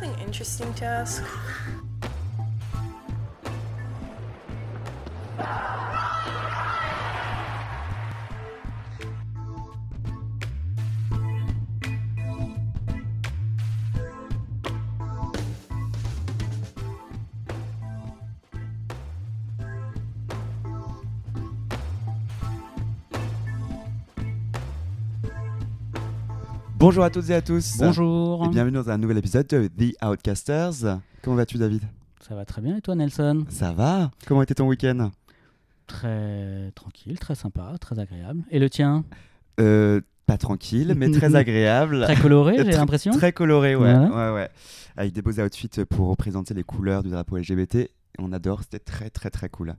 something interesting to ask? Bonjour à toutes et à tous. Bonjour. Et bienvenue dans un nouvel épisode de The Outcasters. Comment vas-tu, David? Ça va très bien et toi, Nelson? Ça va Comment était ton week-end? Très tranquille, très sympa, très agréable. Et le tien? Euh, Pas tranquille, mais très agréable. Très coloré, j'ai l'impression. Très coloré, ouais. Voilà. ouais, ouais. Avec des beaux outfits pour représenter les couleurs du drapeau LGBT. On adore, c'était très très très cool.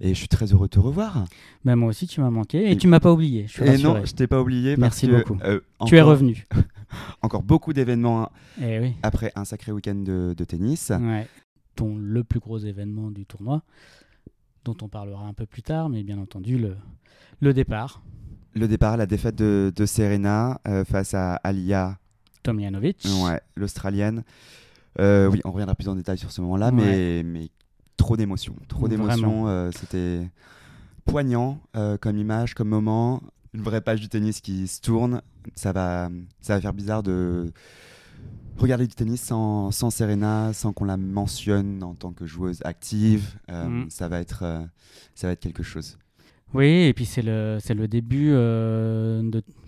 Et je suis très heureux de te revoir. Bah, moi aussi, tu m'as manqué et Et- tu m'as pas oublié. Je suis Et non, je t'ai pas oublié parce Merci que beaucoup. euh, Tu es revenu. Encore beaucoup d'événements hein, Eh oui. après un sacré week-end de, de tennis. Ouais. Dont le plus gros événement du tournoi, dont on parlera un peu plus tard, mais bien entendu le, le départ. Le départ, la défaite de, de Serena euh, face à Alia Tomljanovic. Ouais, l'Australienne. Euh, oui, on reviendra plus en détail sur ce moment-là, mais, mais trop d'émotions. Trop d'émotions. Euh, C'était poignant euh, comme image, comme moment. Une vraie page du tennis qui se tourne. Ça va, ça va faire bizarre de regarder du tennis sans, sans Serena, sans qu'on la mentionne en tant que joueuse active. Euh, Mm. ça, va être, ça va être quelque chose. Oui, et puis c'est le, le début,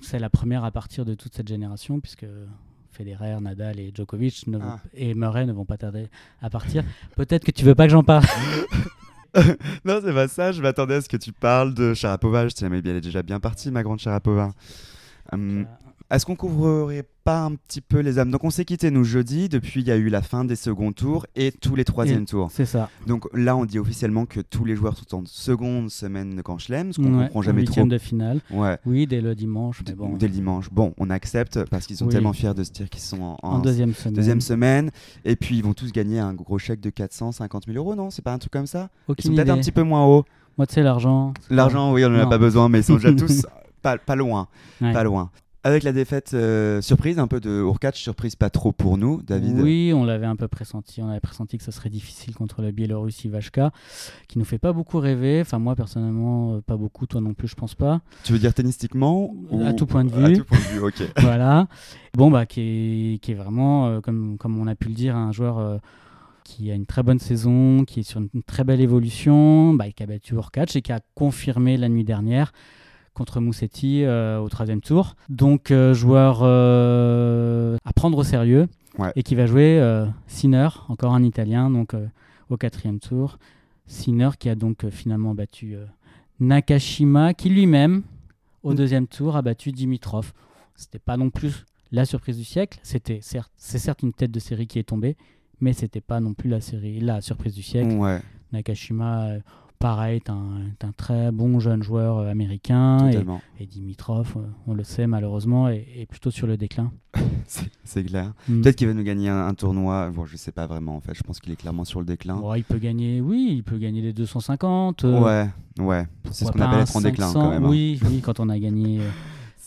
c'est la première à partir de toute cette génération, puisque Federer, Nadal et Djokovic ne vont- Ah. et Murray ne vont pas tarder à partir. Peut-être que tu veux pas que j'en parle. non, c'est pas ça. Je m'attendais à ce que tu parles de Sharapova. Je te disais, mais elle est déjà bien partie, ma grande Sharapova. Hum, Est-ce qu'on couvrerait pas un petit peu les âmes? Donc on s'est quitté nous jeudi, depuis il y a eu la fin des seconds tours et tous les troisièmes tours. C'est ça. Donc là on dit officiellement que tous les joueurs sont en seconde semaine de Grand Chelem, ce qu'on Ouais, comprend en jamais trop. de finale. Ouais. Oui, dès le dimanche, mais bon, Dès le dimanche. Bon, on accepte parce qu'ils sont Oui. tellement fiers de se dire qu'ils sont en, en deuxième semaine. deuxième semaine. Et puis ils vont tous gagner un gros chèque de 450 000 euros, non? C'est pas un truc comme ça? Ils Aucune sont peut-être un petit peu moins hauts. Moi, tu sais, l'argent. L'argent, oui, on n'en a pas besoin, mais ils sont déjà tous pas, pas loin. Ouais. Pas loin. Avec la défaite euh, surprise, un peu de Urkac, surprise pas trop pour nous, David. Oui, on l'avait un peu pressenti. On avait pressenti que ce serait difficile contre le Biélorusse Ivashka, qui nous fait pas beaucoup rêver. Enfin, moi, personnellement, euh, pas beaucoup. Toi non plus, je pense pas. Tu veux dire tennistiquement ou- À tout point de À vue. tout point de vue, ok. voilà. Bon, bah, qui est, qui est vraiment, euh, comme, comme on a pu le dire, un joueur euh, qui a une très bonne saison, qui est sur une très belle évolution, bah, qui a battu Urkac et qui a confirmé la nuit dernière contre Moussetti euh, au troisième tour. Donc, euh, joueur euh, à prendre au sérieux Ouais. et qui va jouer Sinner, encore un Italien, donc au quatrième tour. Sinner qui a donc finalement battu Nakashima, qui lui-même, au Mm. deuxième tour, a battu Dimitrov. C'était pas non plus la surprise du siècle. C'était certes, c'est certes une tête de série qui est tombée, mais c'était pas non plus la série, la surprise du siècle. Ouais, Nakashima, pareil, est un, est un très bon jeune joueur euh, américain. Et, totalement. et Dimitrov, euh, on le sait malheureusement, est, est plutôt sur le déclin. C'est- clair. Mm. Peut-être qu'il va nous gagner un, un tournoi. Bon, je sais pas vraiment en fait. Je pense qu'il est clairement sur le déclin. Il peut gagner, oui, il peut gagner les 250. euh, Ouais, ouais. C'est ce qu'on appelle être en déclin 500, quand même. hein. Oui, oui, quand on a gagné euh,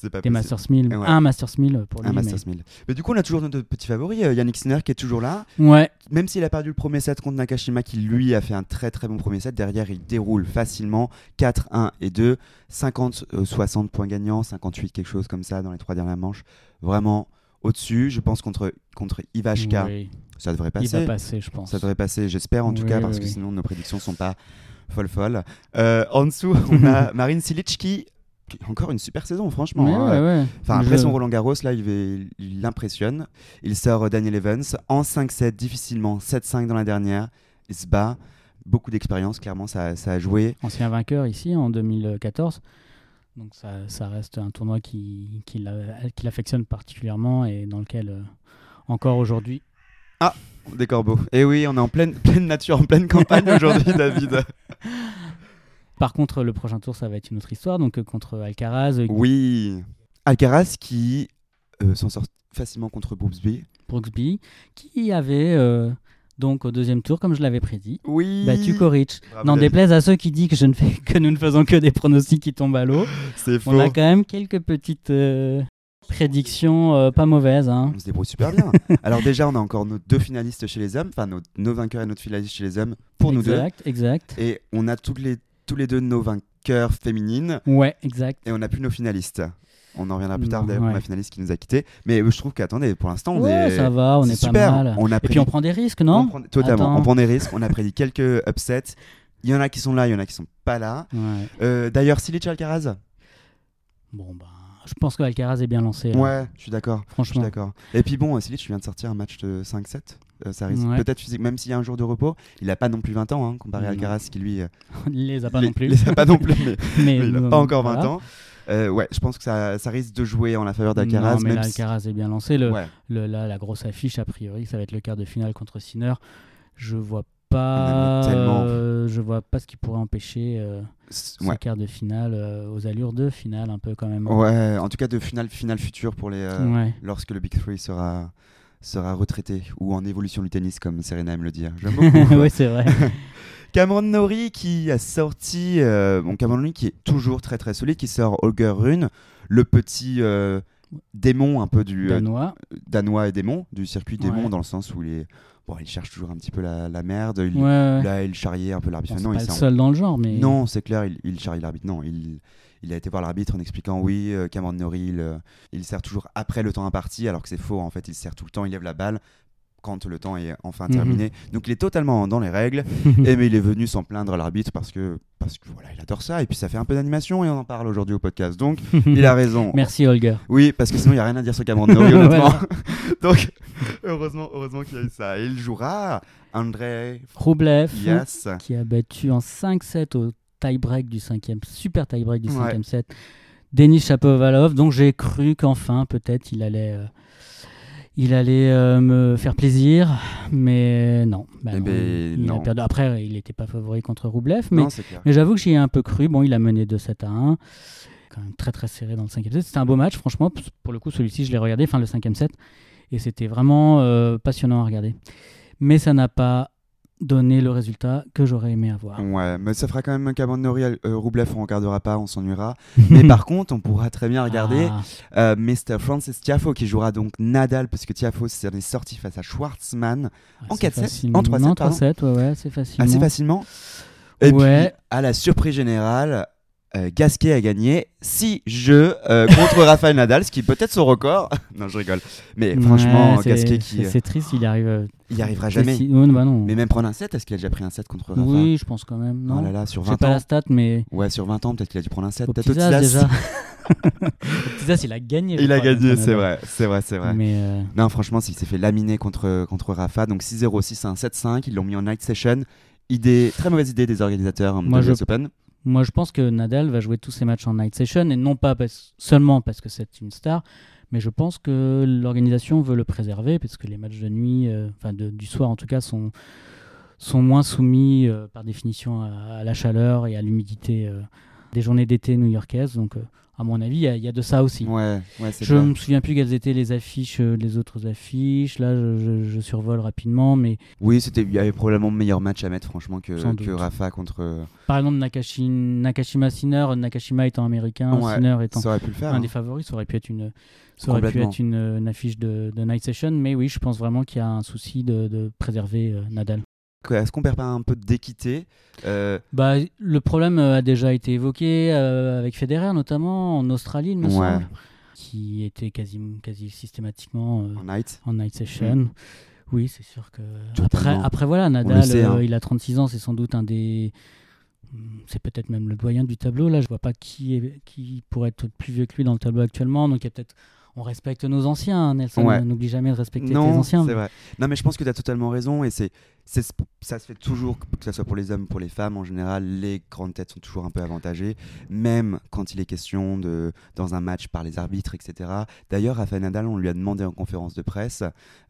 C'est pas des possible. Masters 1000, Ouais. un Masters 1000 pour lui. Un mais- Masters 1000. Mais du coup, on a toujours notre petit favori, euh, Yannick Sinner, qui est toujours là. Ouais, Même s'il a perdu le premier set contre Nakashima, qui lui a fait un très très bon premier set, derrière il déroule facilement 4, 1 et 2, 50, euh, 60 points gagnants, 58, quelque chose comme ça dans les trois dernières manches. Vraiment au-dessus, je pense contre, contre Ivashka, oui, ça devrait il va passer. passer, je pense. Ça devrait passer, j'espère en tout Oui, cas, oui, parce que sinon nos prédictions sont pas folles folles. Euh, en dessous, on a Marine Silic qui, encore une super saison, franchement. Hein. ouais, ouais. Enfin, après son Roland Garros, là, il, l'impressionne. Il sort euh, Daniel Evans en 5-7, difficilement, 7-5 dans la dernière. Il se bat. Beaucoup d'expérience, clairement, ça, ça a joué. ancien vainqueur ici en 2014. Donc ça, ça reste un tournoi qui, qui l'a- qui l'affectionne particulièrement et dans lequel euh, encore aujourd'hui Des corbeaux. Et oui, on est en pleine, pleine nature, en pleine campagne aujourd'hui, David. Par contre, le prochain tour, ça va être une autre histoire. Donc, euh, contre Alcaraz, euh, Oui. Alcaraz qui euh, s'en sort facilement contre Brooksby. Brooksby, qui avait donc au deuxième tour, comme je l'avais prédit, Oui. battu Koric. N'en déplaise à ceux qui disent que, je ne fais, que nous ne faisons que des pronostics qui tombent à l'eau. C'est faux. On a quand même quelques petites, euh, Prédiction euh, pas mauvaise. Hein. On se débrouille super bien. Alors déjà, on a encore nos deux finalistes chez les hommes, enfin nos, nos vainqueurs et notre finaliste chez les hommes pour nous deux. Exact, exact. Et on a toutes les, tous les deux nos vainqueurs féminines Ouais, exact. et on n'a plus nos finalistes. On en reviendra plus tard d'ailleurs pour ouais. ma finaliste qui nous a quittés. Mais euh, je trouve qu'attendez, pour l'instant, on Ouais, est. ça va, on est pas super. mal. On a Et puis prédit- on prend des risques, non on prend- Totalement. Attends. On prend des risques. On a prédit quelques upsets. Il y en a qui sont là, il y en a qui sont pas là. Ouais. Euh, D'ailleurs, Silic Alcaraz. Bon, bah, je pense que Alcaraz est bien lancé. là. Ouais, je suis d'accord. Je suis Franchement. d'accord. Et puis bon, Silic vient de sortir un match de 5-7. Euh, ça risque Ouais. peut-être physique, même s'il y a un jour de repos. Il a pas non plus 20 ans, hein, comparé à. Alcaraz qui lui. euh, Il les a pas les- non plus. Les a pas non plus, mais, mais mais il a bon, pas encore 20 voilà. ans. Euh, ouais, je pense que ça, ça risque de jouer en la faveur d'Alcaraz. mais même là, si- Alcaraz est bien lancé. Le, Ouais. le- là, la grosse affiche, a priori, ça va être le quart de finale contre Sinner. Je vois On pas, euh, je vois pas ce qui pourrait empêcher euh, ce Ouais. quart de finale euh, aux allures de finale, un peu quand même. ouais, en tout cas de finale, finale future pour les. euh, Ouais. lorsque le Big Three sera, sera retraité ou en évolution du tennis, comme Serena aime le dire. J'aime beaucoup. ouais, c'est vrai. Cameron Norrie qui a sorti. euh, bon, Cameron Norrie qui est toujours très très solide, qui sort Holger Rune, le petit démon un peu du. Danois. danois et démon, du circuit démon, Ouais. dans le sens où il est. Bon, il cherche toujours un petit peu la, la merde. Il, Ouais, ouais. Là, il charriait un peu l'arbitre. Bon, c'est pas le seul dans le genre, mais. Non, c'est clair, il, il charrie l'arbitre. Non, il, il a été voir l'arbitre en expliquant oui, euh, Cameron Norrie, il, euh, il sert toujours après le temps imparti, alors que c'est faux. En fait, il sert tout le temps, il lève la balle quand le temps est enfin Mhm. terminé. Donc, il est totalement dans les règles. et mais il est venu s'en plaindre à l'arbitre parce que, parce que voilà, il adore ça. Et puis, ça fait un peu d'animation et on en parle aujourd'hui au podcast. Donc, il a raison. Merci Holger. Oui, parce que sinon, il n'y a rien à dire sur Cameron Norrie, honnêtement. Voilà. Donc, heureusement, heureusement qu'il y a eu ça. Et il jouera André Roublev, Yes. qui a battu en 5-7 au tie-break du cinquième, super tie-break du Ouais. cinquième set, Denis Shapovalov. Donc j'ai cru qu'enfin, peut-être, il allait, euh, il allait euh, me faire plaisir, mais non. Bah Eh non, ben, il a perdu. Après, il n'était pas favori contre Roublev, mais, j'avoue que j'y ai un peu cru. Bon, il a mené de 7 à 1. Quand même très très serré dans le cinquième set. C'était un beau match, franchement. Pour le coup, celui-ci, je l'ai regardé, enfin le cinquième set. Et c'était vraiment euh, passionnant à regarder. Mais ça n'a pas donné le résultat que j'aurais aimé avoir. Ouais, mais ça fera quand même un Cameron Norrie, euh, Roublev, on regardera pas, on s'ennuiera. mais par contre, on pourra très bien regarder Ah, euh, Mr. Francis Tiafo qui jouera donc Nadal, parce que Tiafo s'en est sorti face à Schwartzmann ah, en c'est 4-7, facilement- en 3-7, Non, pardon. 3-7, ouais, ouais, c'est facilement. assez facilement. Et Ouais. puis, à la surprise générale, euh, Gasquet a gagné 6 jeux euh, contre Rafael Nadal, ce qui est peut-être son record. non, je rigole. Mais franchement, Ouais, c'est- Gasquet qui c'est- triste, il arrive. euh, il y arrivera jamais. si- ouais, bah non. Mais même prendre un set, est-ce qu'il a déjà pris un set contre Rafa? Oui, je pense quand même. Non, Oh là là, sur je sais 20 pas ans. la stat, mais Ouais, sur 20 ans, peut-être qu'il a dû prendre un set. au Peut-être au Tizas. déjà. Pizza, il a gagné. Il a gagné, c'est vrai, c'est vrai, c'est vrai. Mais euh, Non, franchement, il s'est fait laminer contre, contre Rafa. Donc 6-0, 6-1, 7-5. Ils l'ont mis en night session. Idée, très mauvaise idée des organisateurs Moi, de je- Open. Moi, je pense que Nadal va jouer tous ses matchs en night session et non pas seulement parce que c'est une star, mais je pense que l'organisation veut le préserver parce que les matchs de nuit, euh, enfin de- du soir en tout cas, sont, sont moins soumis euh, par définition à, la chaleur et à l'humidité euh, des journées d'été new-yorkaises. À mon avis, il y, a- il y a de ça aussi. Ouais, ouais, c'est Je clair. me souviens plus quelles étaient les affiches, euh, les autres affiches. Là, je, je- je survole rapidement, mais Oui, c'était, il y avait probablement meilleur match à mettre, franchement, que, que. Rafa contre. euh, par exemple Nakashi, Nakashima Sinner, Nakashima étant américain, Ouais, Sinner étant Ça aurait pu le faire. un hein. des favoris, ça aurait pu être une, ça aurait pu être une, une affiche de, de Night Session, mais oui, je pense vraiment qu'il y a un souci de, de préserver euh, Nadal. Est-ce qu'on perd pas un peu d'équité Euh, Bah, le problème euh, a déjà été évoqué euh, avec Federer, notamment en Australie, il me Ouais. semble, qui était quasi, quasi systématique euh, en night en Night Session. Oui, c'est sûr que. Après, voilà, Nadal, sait, hein. il a 36 ans, c'est sans doute un des. Hmm, C'est peut-être même le doyen du tableau. Là, je vois pas qui, est, qui pourrait être plus vieux que lui dans le tableau actuellement. Donc, il y a peut-être. On respecte nos anciens, Nelson. Ouais. N'oublie jamais de respecter tes Non, anciens. c'est vrai. Non, mais je pense que tu as totalement raison. Et c'est, ça se fait toujours, que ce soit pour les hommes ou pour les femmes, en général, les grandes têtes sont toujours un peu avantagées, même quand il est question de, dans un match par les arbitres, etc. D'ailleurs, Rafael Nadal, on lui a demandé en conférence de presse,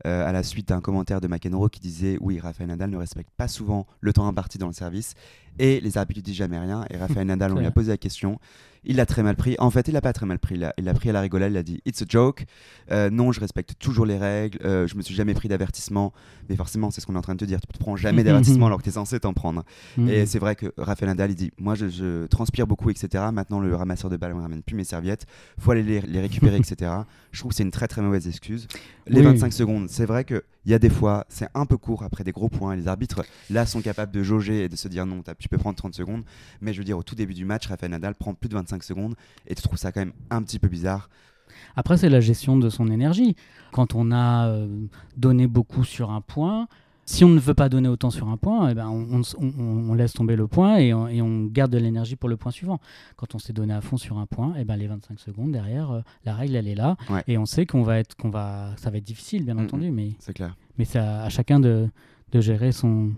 euh, à la suite d'un commentaire de McEnroe qui disait Oui, Rafael Nadal ne respecte pas souvent le temps imparti dans le service. Et les arbitres disent jamais rien. Et Rafael Nadal, on lui a posé la question. Il l'a très mal pris. En fait, il l'a pas très mal pris. Il l'a pris à la rigolade. Il a dit It's a joke. Euh, non, je respecte toujours les règles. Euh, je me suis jamais pris d'avertissement. Mais forcément, c'est ce qu'on est en train de te dire. Tu ne prends jamais d'avertissement alors que tu es censé t'en prendre. Mhm. Et c'est vrai que Rafael Nadal, il dit Moi, je, transpire beaucoup, etc. Maintenant, le ramasseur de balles ne me ramène plus mes serviettes. faut aller les, récupérer, etc. Je trouve que c'est une très très mauvaise excuse. Les 25 secondes, c'est vrai qu'il y a des fois, c'est un peu court après des gros points. Les arbitres, là, sont capables de jauger et de se dire Non, tu peux prendre 30 secondes. Mais je veux dire, au tout début du match, Rafael Nadal prend plus de 25 secondes et tu trouves ça quand même un petit peu bizarre. Après, c'est la gestion de son énergie. Quand on a euh, donné beaucoup sur un point, si on ne veut pas donner autant sur un point, eh ben on, laisse tomber le point et on, garde de l'énergie pour le point suivant. Quand on s'est donné à fond sur un point, eh ben les 25 secondes derrière, euh, la règle elle est là et on sait qu'on va être, qu'on va, ça va être difficile bien entendu, mais c'est clair. Mais c'est à, chacun de, de, gérer son,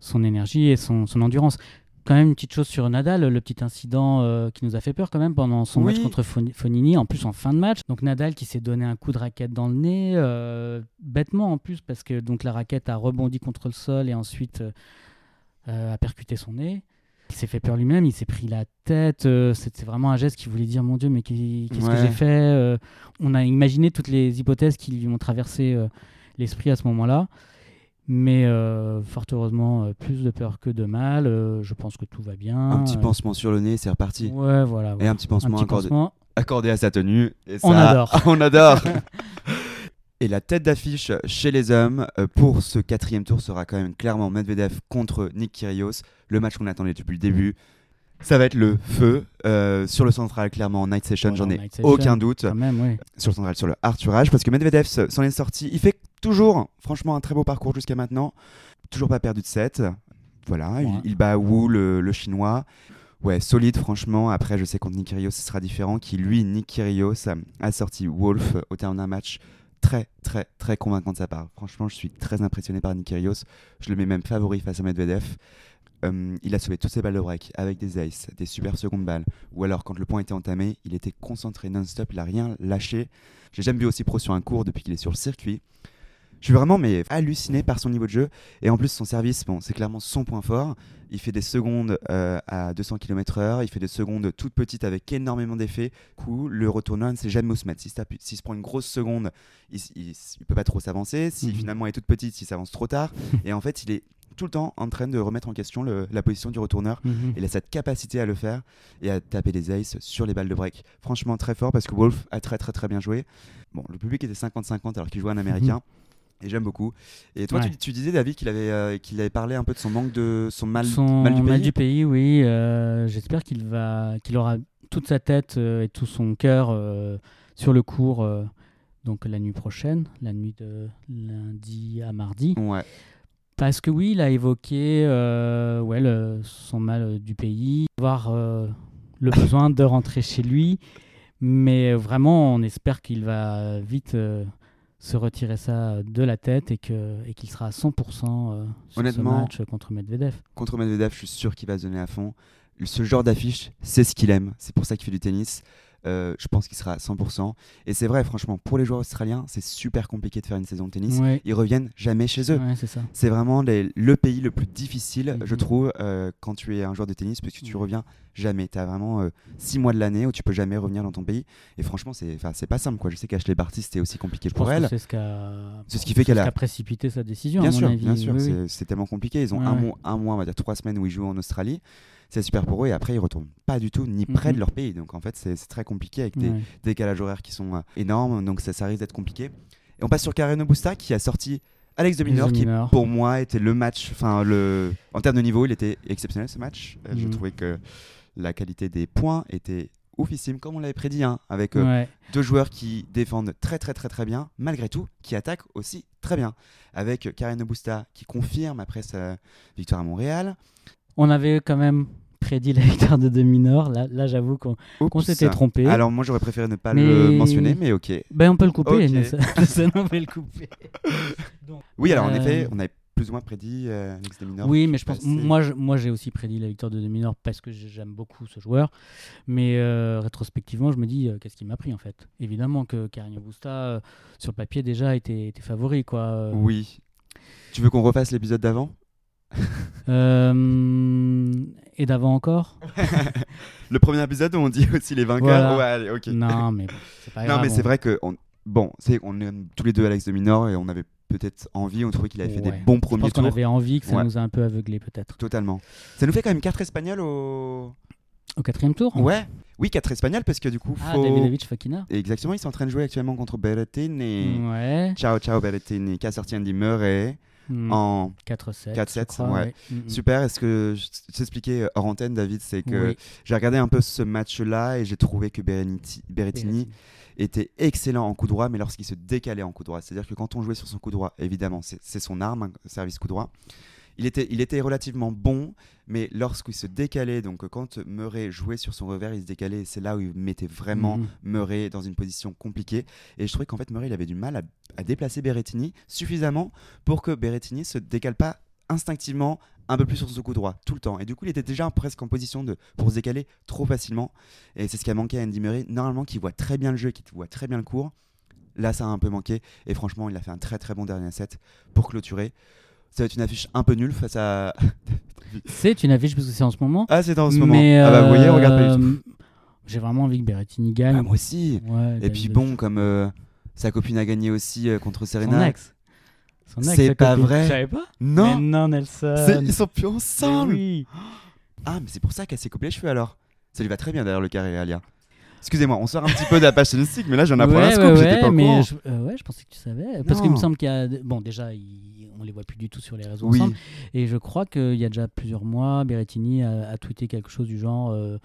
son énergie et son, son endurance quand même une petite chose sur Nadal, le petit incident euh, qui nous a fait peur quand même pendant son match contre Fonini, en plus en fin de match. Donc Nadal qui s'est donné un coup de raquette dans le nez, euh, bêtement en plus parce que donc la raquette a rebondi contre le sol et ensuite euh, a percuté son nez. Il s'est fait peur lui-même, il s'est pris la tête. C'était vraiment un geste qui voulait dire mon Dieu, mais qu'est-ce que j'ai fait On a imaginé toutes les hypothèses qui lui ont traversé l'esprit à ce moment-là. Mais euh, fort heureusement, euh, plus de peur que de mal. Euh, je pense que tout va bien. Un petit pansement sur le nez, c'est reparti. Ouais, voilà. Et un petit pansement, accordé, à sa tenue. Et on adore. on adore. et la tête d'affiche chez les hommes pour ce quatrième tour sera quand même clairement Medvedev contre Nick Kyrgios. Le match qu'on attendait depuis le début. Ça va être le feu sur le central, clairement en night session, j'en ai aucun doute. Même, Sur le central, sur le Arthurage, parce que Medvedev s'en est sorti. Il fait toujours, franchement, un très beau parcours jusqu'à maintenant. Toujours pas perdu de 7. Voilà, il, bat Wu, le, chinois. Ouais, solide, franchement. Après, je sais contre Nick Kyrgios, ce sera différent. Qui, lui, Nick Kyrgios, a sorti Wolf au terme d'un match très, très, très convaincant de sa part. Franchement, je suis très impressionné par Nick Kyrgios. Je le mets même favori face à Medvedev. Euh, il a sauvé toutes ses balles de break avec des aces, des super secondes balles. Ou alors, quand le point était entamé, il était concentré non-stop, il a rien lâché. J'ai jamais vu aussi pro sur un cours depuis qu'il est sur le circuit. Je suis vraiment mais halluciné par son niveau de jeu. Et en plus, son service, bon, c'est clairement son point fort. Il fait des secondes euh, à 200 km/h. Il fait des secondes toutes petites avec énormément d'effets. Coup, le retourneur ne sait jamais où se mettre. S'il se prend une grosse seconde, il, ne peut pas trop s'avancer. Si mhm. finalement elle est toute petite, il s'avance trop tard. et en fait, il est tout le temps en train de remettre en question la position du retourneur. Mhm. Il a cette capacité à le faire et à taper des aces sur les balles de break. Franchement, très fort parce que Wolf a très très très bien joué. Bon, le public était 50-50 alors qu'il jouait un américain. Et j'aime beaucoup. Et toi, tu, disais, David, qu'il avait, euh, qu'il avait parlé un peu de son manque de. son mal, son mal du pays. Mal du pays, oui. Euh, j'espère qu'il va, qu'il aura toute sa tête euh, et tout son cœur sur le cours, donc la nuit prochaine, la nuit de lundi à mardi. Ouais. Parce que oui, il a évoqué ouais, son mal du pays, avoir le besoin de rentrer chez lui. Mais vraiment, on espère qu'il va vite se retirer ça de la tête et qu'il et qu'il sera à 100% euh, sur Honnêtement, ce match contre Medvedev. Contre Medvedev, je suis sûr qu'il va se donner à fond. Ce genre d'affiche, c'est ce qu'il aime. C'est pour ça qu'il fait du tennis. Euh, je pense qu'il sera à 100%. Et c'est vrai, franchement, pour les joueurs australiens, c'est super compliqué de faire une saison de tennis. Ils reviennent jamais chez eux. c'est vraiment le pays le plus difficile, je mhm. trouve, euh, quand tu es un joueur de tennis, parce que tu reviens jamais. Tu as vraiment 6 euh, mois de l'année où tu peux jamais revenir dans ton pays. Et franchement, c'est pas simple. Quoi. Je sais qu'Ashley Barty, c'était aussi compliqué pour elle. C'est ce, ce qui fait qu'elle a... précipité sa décision. Bien à mon sûr, avis. bien sûr. C'est tellement compliqué. Ils ont un, mois, un mois, on va dire trois semaines où ils jouent en Australie c'est super pour eux et après ils retournent pas du tout ni près de leur pays. Donc en fait c'est très compliqué avec des décalages horaires qui sont euh, énormes. Donc ça, ça, risque d'être compliqué. Et on passe sur Karen Busta qui a sorti Alex de Minor qui pour moi était le match enfin le en termes de niveau il était exceptionnel ce match. Euh, je mhm. trouvais que la qualité des points était oufissime comme on l'avait prédit hein, avec euh, deux joueurs qui défendent très très très très bien malgré tout qui attaquent aussi très bien. Avec Karen Busta qui confirme après sa victoire à Montréal on avait quand même prédit la victoire de Deminor. Là, là j'avoue qu'on s'était trompé. Alors moi j'aurais préféré ne pas le mentionner, mais ok. Ben on peut le couper, ça, on peut le couper. oui, alors en euh, effet, on avait plus ou moins prédit euh, Alex Deminor. Oui, mais je pense, moi, moi j'ai aussi prédit la victoire de Deminor parce que j'aime beaucoup ce joueur. Mais euh, rétrospectivement, je me dis, qu'est-ce qui m'a pris en fait? Évidemment que Carigno Busta, sur le papier déjà, était, était favori. quoi. Oui. Tu veux qu'on refasse l'épisode d'avant? euh, Et d'avant encore Le premier épisode où on dit aussi les vainqueurs. Voilà. Ouais, allez, ok. Non, mais bon, c'est pas Non, grave. mais c'est on- vrai que on... bon, c'est on est tous les deux Alex de Minor et on avait peut-être envie, on trouvait qu'il avait fait des bons Je premiers pense qu'on tours. avait envie que ça Ouais. nous a un peu aveuglés, peut-être. Totalement. Ça nous fait quand même 4 espagnols au. Au quatrième tour Ouais. Oui, 4 espagnols parce que du coup, Ah, faut. Davidovich Fokina Exactement, ils sont en train de jouer actuellement contre Berrettini et. Ouais. Ciao, ciao Berrettini qui a sorti Andy Murray Hmm. en 4-7. 4-7, je crois, ouais. Mm, mm. Super, est-ce que je t'expliquais euh, hors antenne, David, c'est que Oui. j'ai regardé un peu ce match-là et j'ai trouvé que Berrettini, Berrettini était excellent en coup droit, mais lorsqu'il se décalait en coup droit. C'est-à-dire que quand on jouait sur son coup droit, évidemment, c'est c'est son arme, un service coup droit. Il était, il était relativement bon, mais lorsqu'il se décalait, donc euh, quand Murray jouait sur son revers, il se décalait, c'est là où il mettait vraiment Mhm. Murray dans une position compliquée. Et je trouvais qu'en fait, Murray, il avait du mal à, à déplacer Berrettini suffisamment pour que Berrettini se décale pas instinctivement un peu plus sur son coup droit tout le temps. Et du coup, il était déjà presque en position de, pour se décaler trop facilement. Et c'est ce qui a manqué à Andy Murray. Normalement, qui voit très bien le jeu, qui voit très bien le cours. Là, ça a un peu manqué. Et franchement, il a fait un très très bon dernier set pour clôturer. Ça va être une affiche un peu nulle face à. C'est une affiche parce que c'est en ce moment. Ah, c'est en ce moment. Mais, Ah bah, vous voyez, euh, regarde pas du tout. J'ai vraiment envie que Berrettini gagne. Ah, moi aussi. Ouais, Et puis bon, comme euh, sa copine a gagné aussi euh, contre Son Serena. ex. Son ex, C'est pas copine. vrai. Tu savais pas Non, Mais non, Nelson. c'est- ils sont plus Mais ensemble. oui. Ah, mais c'est pour ça qu'elle s'est coupé les cheveux alors. Ça lui va très bien d'ailleurs le carré Alia. Excusez-moi, on sort un petit peu de la page tennistique, mais là j'en apprends un ouais, scoop, ouais, j'étais pas au mais courant. je, euh, ouais, je pensais que tu savais. Parce qu'il me semble qu'il y a. Bon, déjà, il- on les voit plus du tout sur les réseaux Oui, ensemble. Et je crois qu'il y a déjà plusieurs mois, Berrettini a, a tweeté quelque chose du genre euh,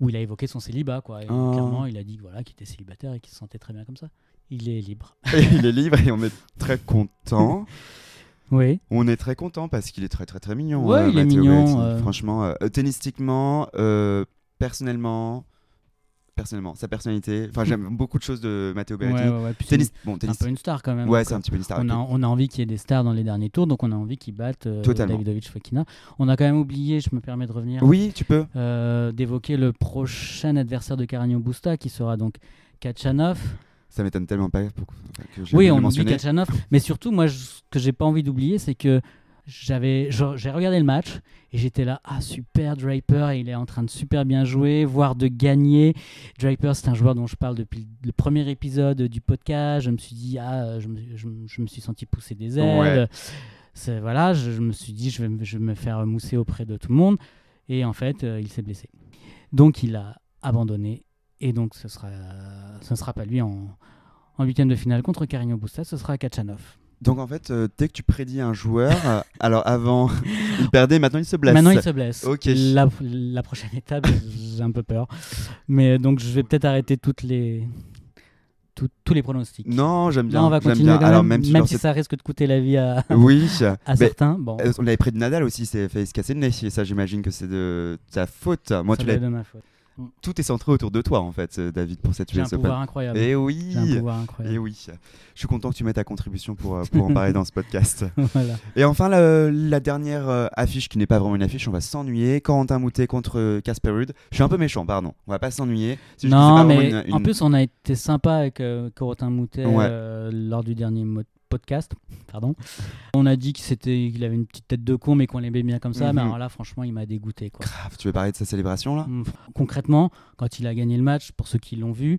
où il a évoqué son célibat. Quoi. Et Oh. clairement, il a dit voilà, qu'il était célibataire et qu'il se sentait très bien comme ça. Il est libre. il est libre et on est très content. Oui. On est très content parce qu'il est très très très mignon. Ouais, il est Matteo mignon, Berrettini. euh. Franchement, euh, tennistiquement, personnellement, personnellement, sa personnalité. Enfin, j'aime beaucoup de choses de Matteo Ouais, Berrettini. ouais, ouais. C'est Tennis, bon, un tennis. peu une star quand même. Ouais, c'est un petit peu une star. On a, on a envie qu'il y ait des stars dans les derniers tours, donc on a envie qu'ils battent euh. Davidovich Fokina. On a quand même oublié, je me permets de revenir, Oui, tu peux. euh, d'évoquer le prochain adversaire de Carigno Busta qui sera donc Kachanov. Ça m'étonne tellement pas pour- que Oui, on oublie. Kachanov, mais surtout, moi, je- ce que j'ai pas envie d'oublier, c'est que j'avais, j'ai regardé le match et j'étais là, ah super Draper, il est en train de super bien jouer, voire de gagner. Draper, c'est un joueur dont je parle depuis le premier épisode du podcast. Je me suis dit, ah, je me, je me- je me suis senti pousser des ailes. Ouais. Voilà, je, je me suis dit, je vais, me- je vais me faire mousser auprès de tout le monde. Et en fait, euh, il s'est blessé. Donc, il a abandonné. Et donc, ce sera, ce ne sera pas lui en, en huitième de finale contre Carigno Busta, ce sera Kachanov. Donc en fait, euh, dès que tu prédis un joueur, euh, alors avant il perdait, maintenant il se blesse. Maintenant, il se blesse. Ok. La, la prochaine étape, j'ai un peu peur. Mais donc, je vais peut-être arrêter toutes les, tout- tous les pronostics. Non, j'aime bien. Là, on va continuer bien. quand Alors même, même, même si cette- ça risque de coûter la vie à, Oui. à certains. Bon, euh, on avait près de Nadal aussi, il s'est fait se casser le nez. Et ça, j'imagine que c'est de ta faute. Moi, ça tu l'as. de ma faute. Tout est centré autour de toi en fait, euh, David, pour cette US Open. pouvoir incroyable. Et oui. J'ai un pouvoir incroyable. Et oui. Je suis content que tu mettes ta contribution pour, euh, pour en parler dans ce podcast. voilà. Et enfin, la, la dernière euh, affiche qui n'est pas vraiment une affiche, on va s'ennuyer. Corentin Moutet contre Casper Ruud. Je suis un peu méchant, pardon. On va pas s'ennuyer. Non, mais une- en plus, on a été sympa avec euh, Corotin Moutet Ouais. euh, lors du dernier mo- podcast. Pardon. On a dit qu'il avait une petite tête de con, mais qu'on l'aimait bien comme ça. Mhm. Mais alors là, franchement, il m'a dégoûté. Quoi. Grave, tu veux parler de sa célébration là? Mm, Concrètement, quand il a gagné le match, pour ceux qui l'ont vu,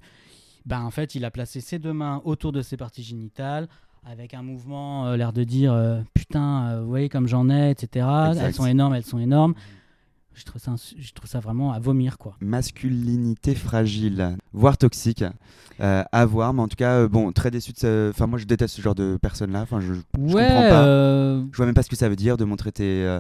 ben, en fait, il a placé ses deux mains autour de ses parties génitales. Avec un mouvement, euh, l'air de dire euh, putain, euh, vous voyez comme j'en ai, etc. Exact. Elles sont énormes, elles sont énormes. Je trouve ça, ins- je trouve ça vraiment à vomir, quoi. masculinité fragile, voire toxique, euh, à voir. Mais en tout cas, euh, bon, très déçu de ce... Enfin, moi, je déteste ce genre de personnes-là. Enfin, je, je Ouais, comprends pas. euh, Je vois même pas ce que ça veut dire de montrer tes euh,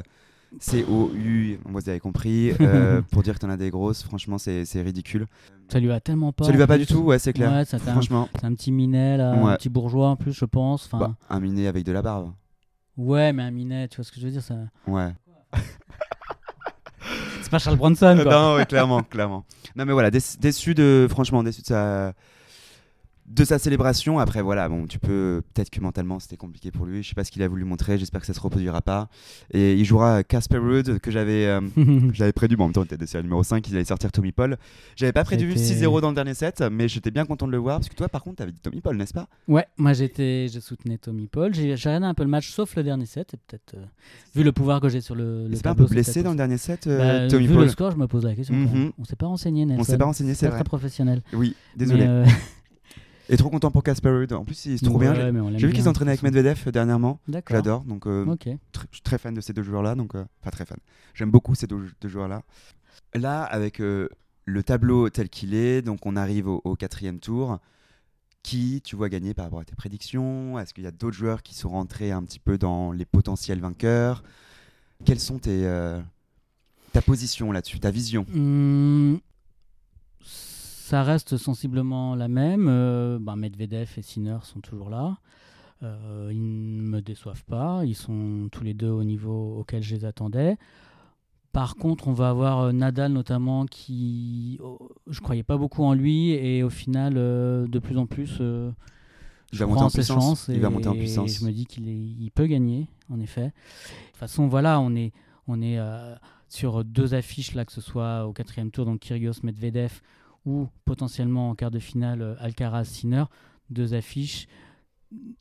C-O-U, vous avez compris, euh, pour dire que t'en as des grosses. Franchement, c'est ridicule. ça lui va tellement pas. ça lui va pas du tout, ouais, c'est clair. Ouais, ça Franchement, c'est un petit minet, là, Ouais. un petit bourgeois en plus, je pense. Enfin, bah, un minet avec de la barbe. Ouais, mais un minet, tu vois ce que je veux dire ça... Ouais. C'est pas Charles Bronson, quoi. non, ouais, clairement, clairement. Non, mais voilà, déçu, de, franchement, déçu de sa, de sa célébration. Après, voilà, bon, tu peux peut-être que mentalement c'était compliqué pour lui. Je sais pas ce qu'il a voulu montrer. J'espère que ça se reproduira pas. Et il jouera Casper Ruud que j'avais euh, j'avais prévu. Bon, en même temps, il était série numéro 5. Il allait sortir Tommy Paul. J'avais pas prévu C'était- 6-0 dans le dernier set, mais j'étais bien content de le voir parce que toi, par contre, t'avais dit Tommy Paul, n'est-ce pas? Ouais, moi j'étais, je soutenais Tommy Paul. J'ai regardé un peu le match, sauf le dernier set. Et peut-être, euh, vu le pouvoir que j'ai sur le. le C'est pas un peu blessé dans le dernier set, ça. euh, Bah, Tommy vu Paul? le score, je me pose la question. Mhm. même. On s'est pas renseigné, Nelson. On s'est pas renseigné, c'est vrai. très professionnel. Oui, désolé. Mais, euh, Et trop content pour Casper Ruud. En plus, il se trouve bien. ouais, J'ai vu qu'il s'entraînait avec. Medvedev euh, dernièrement. J'adore, donc euh, tr- je suis très fan de ces deux joueurs-là, donc euh, très fan. J'aime beaucoup ces deux, deux joueurs-là. Là, avec euh, le tableau tel qu'il est, donc on arrive au, au quatrième tour. Qui tu vois gagner par rapport à tes prédictions? Est-ce qu'il y a d'autres joueurs qui sont rentrés un petit peu dans les potentiels vainqueurs? Quelles sont tes euh, ta position là-dessus, ta vision? Hum, ça reste sensiblement la même. Euh, ben, Medvedev et Sinner sont toujours là. Euh, ils ne me déçoivent pas. Ils sont tous les deux au niveau auquel je les attendais. Par contre, on va avoir euh, Nadal notamment qui, oh, je croyais pas beaucoup en lui et au final, euh, de plus en plus, euh, Il va monter en ses puissance. chances Il va et- monter en et puissance. je me dis qu'il il peut gagner, en effet. De toute façon, voilà, on est, on est euh, sur deux affiches là, que ce soit au quatrième tour, donc Kyrgios Medvedev ou potentiellement en quart de finale euh, Alcaraz Sinner, deux affiches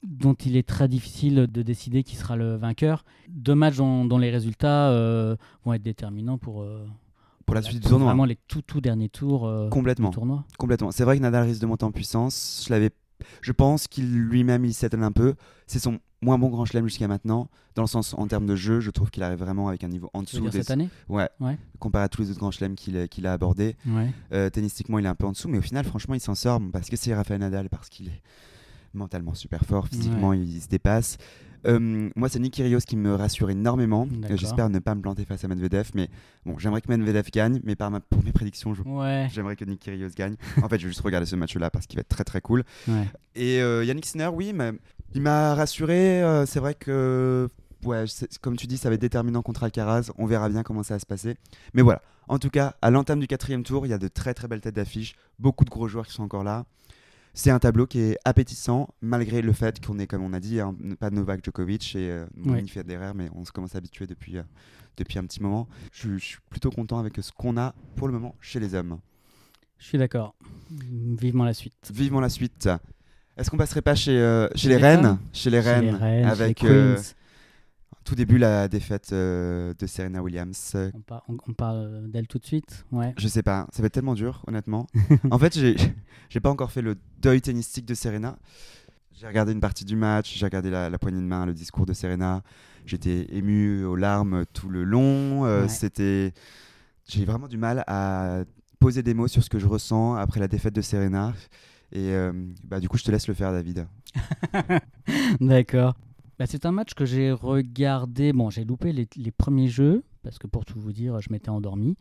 dont il est très difficile de décider qui sera le vainqueur. Deux matchs dont, dont les résultats euh, vont être déterminants pour, euh, Pour la suite du tournoi. Vraiment les tout tout derniers tours euh, Complètement. du tournoi. Complètement. C'est vrai que Nadal risque de monter en puissance. Je l'avais. Je pense qu'il lui-même il s'étonne un peu. C'est son moins bon grand chelem jusqu'à maintenant, dans le sens en termes de jeu, je trouve qu'il arrive vraiment avec un niveau en dessous dire des- cette année? Ouais. Ouais. Comparé à tous les autres grands chelems qu'il qu'il a abordés. Ouais. Euh, tennistiquement, il est un peu en dessous, mais au final, franchement, il s'en sort parce que c'est Rafael Nadal, parce qu'il est mentalement super fort, physiquement, il, se dépasse. Euh, moi, c'est Nick Kyrgios qui me rassure énormément. Euh. J'espère ne pas me planter face à Medvedev, mais bon, j'aimerais que Medvedev gagne, mais par ma, pour mes prédictions, je- Ouais. j'aimerais que Nick Kyrgios gagne. En fait, je vais juste regarder ce match-là parce qu'il va être très très cool. ouais. Et euh, Yannick Sinner, oui, mais il m'a rassuré. euh, c'est vrai que, ouais, comme tu dis, ça va être déterminant contre Alcaraz. On verra bien comment ça va se passer. Mais voilà, en tout cas, à l'entame du quatrième tour, il y a de très très belles têtes d'affiche. Beaucoup de gros joueurs qui sont encore là. C'est un tableau qui est appétissant, malgré le fait qu'on est, comme on a dit, hein, pas Novak Djokovic et euh, Ouais. Federer, mais on se commence à habituer depuis, euh, depuis un petit moment. Je, je suis plutôt content avec ce qu'on a pour le moment chez les hommes. Je suis d'accord. Vivement la suite. Vivement la suite. Est-ce qu'on passerait pas chez, euh, les, reines femmes Chez les chez avec euh, tout début la défaite euh, de Serena Williams. Euh, On, par- on- on parle d'elle tout de suite? Ouais. Je sais pas, ça va être tellement dur, honnêtement. en fait, j'ai pas encore fait le deuil tennistique de Serena. J'ai regardé une partie du match, j'ai regardé la, la poignée de main, le discours de Serena. J'étais ému aux larmes tout le long. euh, Ouais. C'était, j'ai vraiment du mal à poser des mots sur ce que je ressens après la défaite de Serena. Et euh, bah, du coup, je te laisse le faire, David. D'accord. Bah, c'est un match que j'ai regardé. Bon, j'ai loupé les, premiers jeux, parce que pour tout vous dire, je m'étais endormi.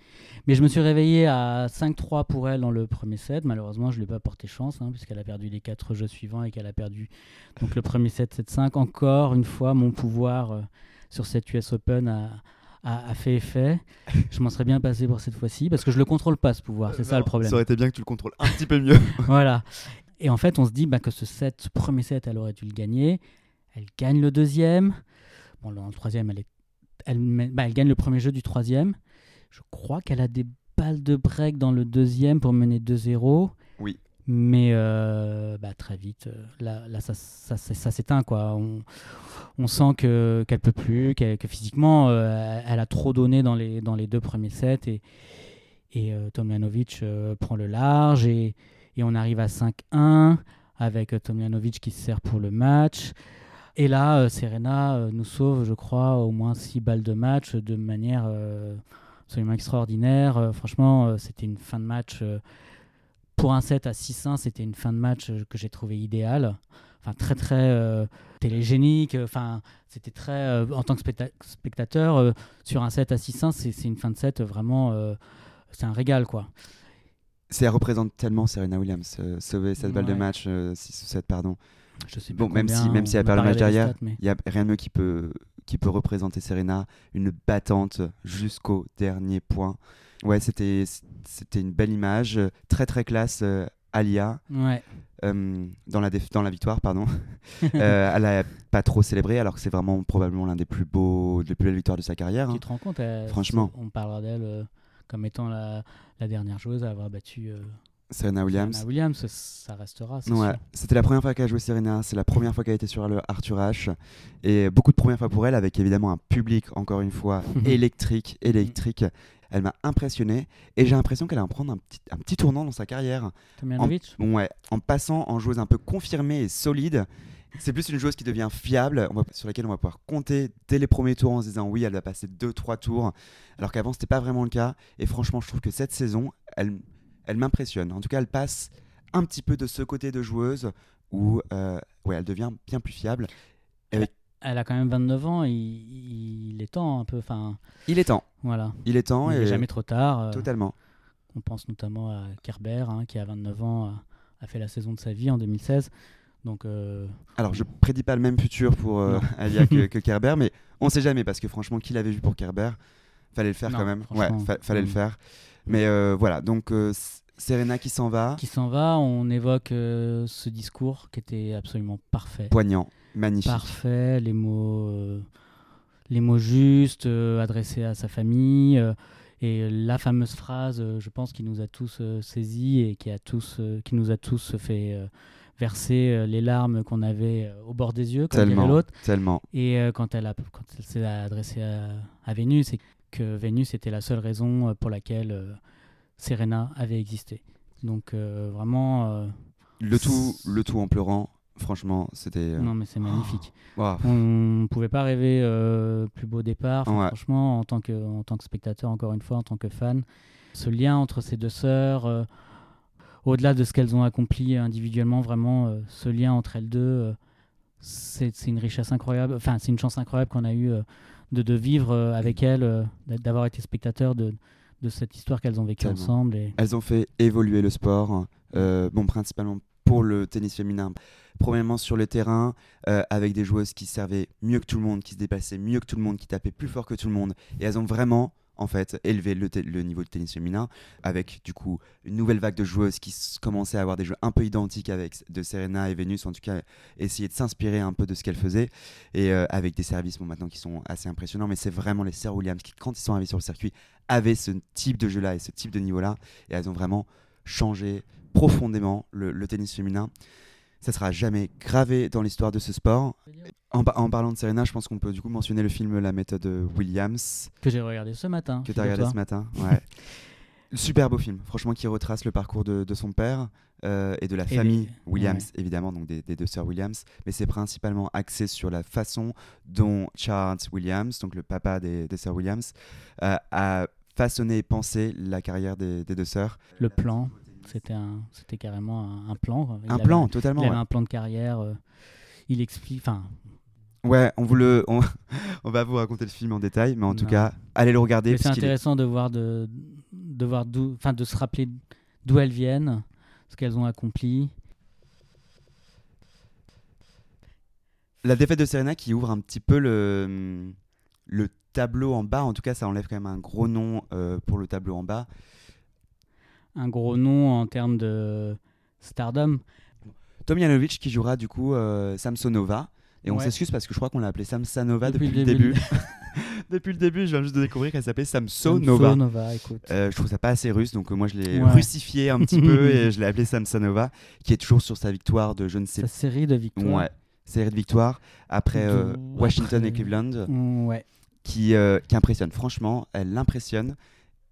Mais je me suis réveillé à 5-3 pour elle dans le premier set. Malheureusement, je ne lui ai pas porté chance, hein, puisqu'elle a perdu les quatre jeux suivants et qu'elle a perdu donc, le premier set 7-5. Encore une fois, mon pouvoir euh, sur cette US Open a, a- a fait effet. Je m'en serais bien passé pour cette fois-ci, parce que je le contrôle pas, ce pouvoir. C'est ça le problème. Ça aurait été bien que tu le contrôles un petit peu mieux. Voilà. Et en fait, on se dit bah, que ce set, ce premier set, elle aurait dû le gagner. Elle gagne le deuxième. Bon, dans le troisième, elle, est, elle, bah, elle gagne le premier jeu du troisième. Je crois qu'elle a des balles de break dans le deuxième pour mener 2-0. Mais euh, bah, très vite, euh, là, là ça, ça, ça- s'éteint. quoi. On, on sent que, qu'elle peut plus, qu'elle- que physiquement, euh, elle a trop donné dans les, dans les deux premiers sets. Et, et euh, Tomljanovic prend le large. Et, et on arrive à 5-1 avec Tomljanovic qui se sert pour le match. Et là, Serena nous sauve, je crois, au moins 6 balles de match de manière absolument extraordinaire. Franchement, c'était une fin de match. Euh, pour un set à 6-1, c'était une fin de match euh, que j'ai trouvé idéale. Enfin, très, très euh, télégénique. Enfin, c'était très. euh, en tant que specta- spectateur, euh, sur un set à 6-1, c'est une fin de set vraiment. euh, c'est un régal, quoi. Ça représente tellement Serena Williams. euh, sauver cette balle de match, 6 ou 7, pardon. Je sais Bon, même combien, si, même si elle perd le match derrière, il n'y a rien de mieux qui peut, qui peut représenter Serena, une battante jusqu'au dernier point. Ouais, c'était c'était une belle image, euh, très très classe euh, Alia. Ouais. Euh, dans, la dans la victoire, pardon. Euh, elle a pas trop célébré, alors que c'est vraiment probablement l'un des plus beaux, des plus belles victoires de sa carrière. hein. Tu te rends compte elle- Franchement. On parlera d'elle comme étant la, la dernière joueuse à avoir battu Serena Williams. Serena Williams. Ça, restera. Ouais, c'était la première fois qu'elle a joué Serena, c'est la première fois qu'elle était sur le Arthur H. Et beaucoup de premières fois pour elle, avec évidemment un public, encore une fois, électrique, électrique. Elle m'a impressionné et j'ai l'impression qu'elle va en prendre un petit, un petit tournant dans sa carrière. Tomjanovic Bon, ouais, en passant en joueuse un peu confirmée et solide. C'est plus une joueuse qui devient fiable, on va- sur laquelle on va pouvoir compter dès les premiers tours en se disant oui, elle va passer 2-3 tours, alors qu'avant, c'était pas vraiment le cas. Et franchement, je trouve que cette saison, elle, elle m'impressionne. En tout cas, elle passe un petit peu de ce côté de joueuse où euh, ouais, elle devient bien plus fiable. Elle a quand même 29 ans. Il, il est temps un peu. Enfin, Il est temps, voilà. il est temps. Il et n'est jamais trop tard. euh, Totalement. On pense notamment à Kerber, hein, qui à 29 ans a, a fait la saison de sa vie en 2016. Donc, euh, Alors, je prédis pas le même futur pour euh. Alia que, que Kerber, mais on sait jamais parce que franchement, qui l'avait vu pour Kerber? Fallait le faire Non, quand même. Ouais, fa- fallait le mm. faire. Mais euh, voilà, donc Serena qui s'en va, qui s'en va, on évoque ce discours qui était absolument parfait. poignant, magnifique. Parfait, les mots, euh, les mots justes, euh, adressés à sa famille. euh, et la fameuse phrase, je pense, qui nous a tous saisis et qui, a tous, qui nous a tous fait verser les larmes qu'on avait au bord des yeux, comme l'autre. tellement. Et quand elle, a, quand elle s'est adressée à, à Vénus, c'est que Vénus était la seule raison pour laquelle Serena avait existé. Donc vraiment, Le tout, le tout en pleurant. Franchement, c'était. euh, non mais c'est magnifique. On ne pouvait pas rêver euh, plus beau départ. Enfin, Ouais. Franchement, en tant, que, en tant que spectateur, encore une fois, en tant que fan, ce lien entre ces deux sœurs, euh, au-delà de ce qu'elles ont accompli individuellement, vraiment, euh, ce lien entre elles deux, c'est une richesse incroyable. Enfin, c'est une chance incroyable qu'on a eu euh, de, de vivre avec elles, d'a- d'avoir été spectateur de, de cette histoire qu'elles ont vécue ensemble. Et... Elles ont fait évoluer le sport, bon, principalement pour le tennis féminin. Premièrement sur le terrain, euh, avec des joueuses qui servaient mieux que tout le monde, qui se déplaçaient mieux que tout le monde, qui tapaient plus fort que tout le monde. Et elles ont vraiment, en fait, élevé le, niveau de tennis féminin, avec du coup une nouvelle vague de joueuses qui commençaient à avoir des jeux un peu identiques avec de Serena et Vénus, en tout cas, essayer de s'inspirer un peu de ce qu'elles faisaient, et euh, avec des services bon, maintenant qui sont assez impressionnants. Mais c'est vraiment les sœurs Williams qui, quand ils sont arrivés sur le circuit, avaient ce type de jeu-là et ce type de niveau-là, et elles ont vraiment changé profondément le, le tennis féminin. Ça sera jamais gravé dans l'histoire de ce sport. En, pa- en parlant de Serena, je pense qu'on peut du coup mentionner le film La méthode Williams Que j'ai regardé ce matin. que tu as regardé ce matin. Ouais. Super beau film, franchement, qui retrace le parcours de, de son père euh, et de la Et famille les- Williams, évidemment, donc des, des deux sœurs Williams. Mais c'est principalement axé sur la façon dont Charles Williams, donc le papa des, des sœurs Williams, euh, a façonné et pensé la carrière des, des deux sœurs. Le plan, c'était un, c'était carrément un, un plan. Il Un avait- plan, Il totalement. avait ouais. un plan de carrière. euh, il explique. Enfin, Ouais, on, vous le, on, on va vous raconter le film en détail, mais en tout cas, allez le regarder. c'est est- intéressant de voir de, de voir d'où, enfin, de se rappeler d'où elles viennent, ce qu'elles ont accompli. La défaite de Serena qui ouvre un petit peu le, le tableau en bas, en tout cas, ça enlève quand même un gros nom euh, pour le tableau en bas. Un gros nom en termes de stardom. Tomjanovic qui jouera du coup euh, Samsonova. Et on Ouais. s'excuse parce que je crois qu'on l'a appelée Samsanova depuis, Depuis le début. début. depuis le début, je viens juste de découvrir qu'elle s'appelait Samsonova. Samsonova, écoute. Euh, je trouve ça pas assez russe, donc moi je l'ai Ouais. russifié un petit peu et je l'ai appelée Samsonova, qui est toujours sur sa victoire de je ne sais Sa série de victoires. Ouais, série de victoires après euh, Washington et Cleveland, ouais. Qui, euh, qui impressionne. Franchement, elle l'impressionne.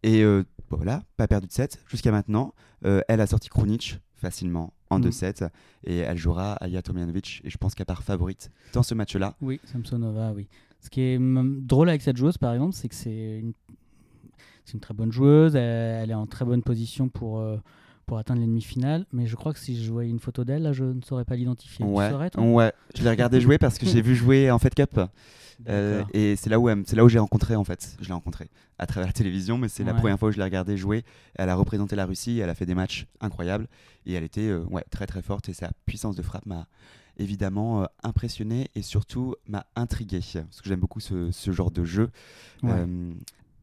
Et euh, voilà, pas perdu de 7 jusqu'à maintenant. Euh, elle a sorti Krunic facilement en Mm. 2-7 et elle jouera Alia Tomjanovic. Et je pense qu'elle part favorite dans ce match-là. Oui, Samsonova, oui. Ce qui est drôle avec cette joueuse, par exemple, c'est que c'est une, très bonne joueuse. Elle, elle est en très bonne position pour, euh, pour atteindre les demi-finales. Mais je crois que si je voyais une photo d'elle, là, je ne saurais pas l'identifier. Tu Ouais, saurais, toi? Ouais. Je l'ai regardé jouer parce que j'ai vu jouer en Fed Cup. Euh, et c'est là où, c'est là où j'ai rencontré en fait. Je l'ai rencontré à travers la télévision, mais c'est la première fois où je l'ai regardé jouer. Elle a représenté la Russie, elle a fait des matchs incroyables et elle était euh, ouais, très très forte et sa puissance de frappe m'a évidemment euh, impressionné et surtout m'a intrigué parce que j'aime beaucoup ce, ce genre de jeu. Ouais. Euh,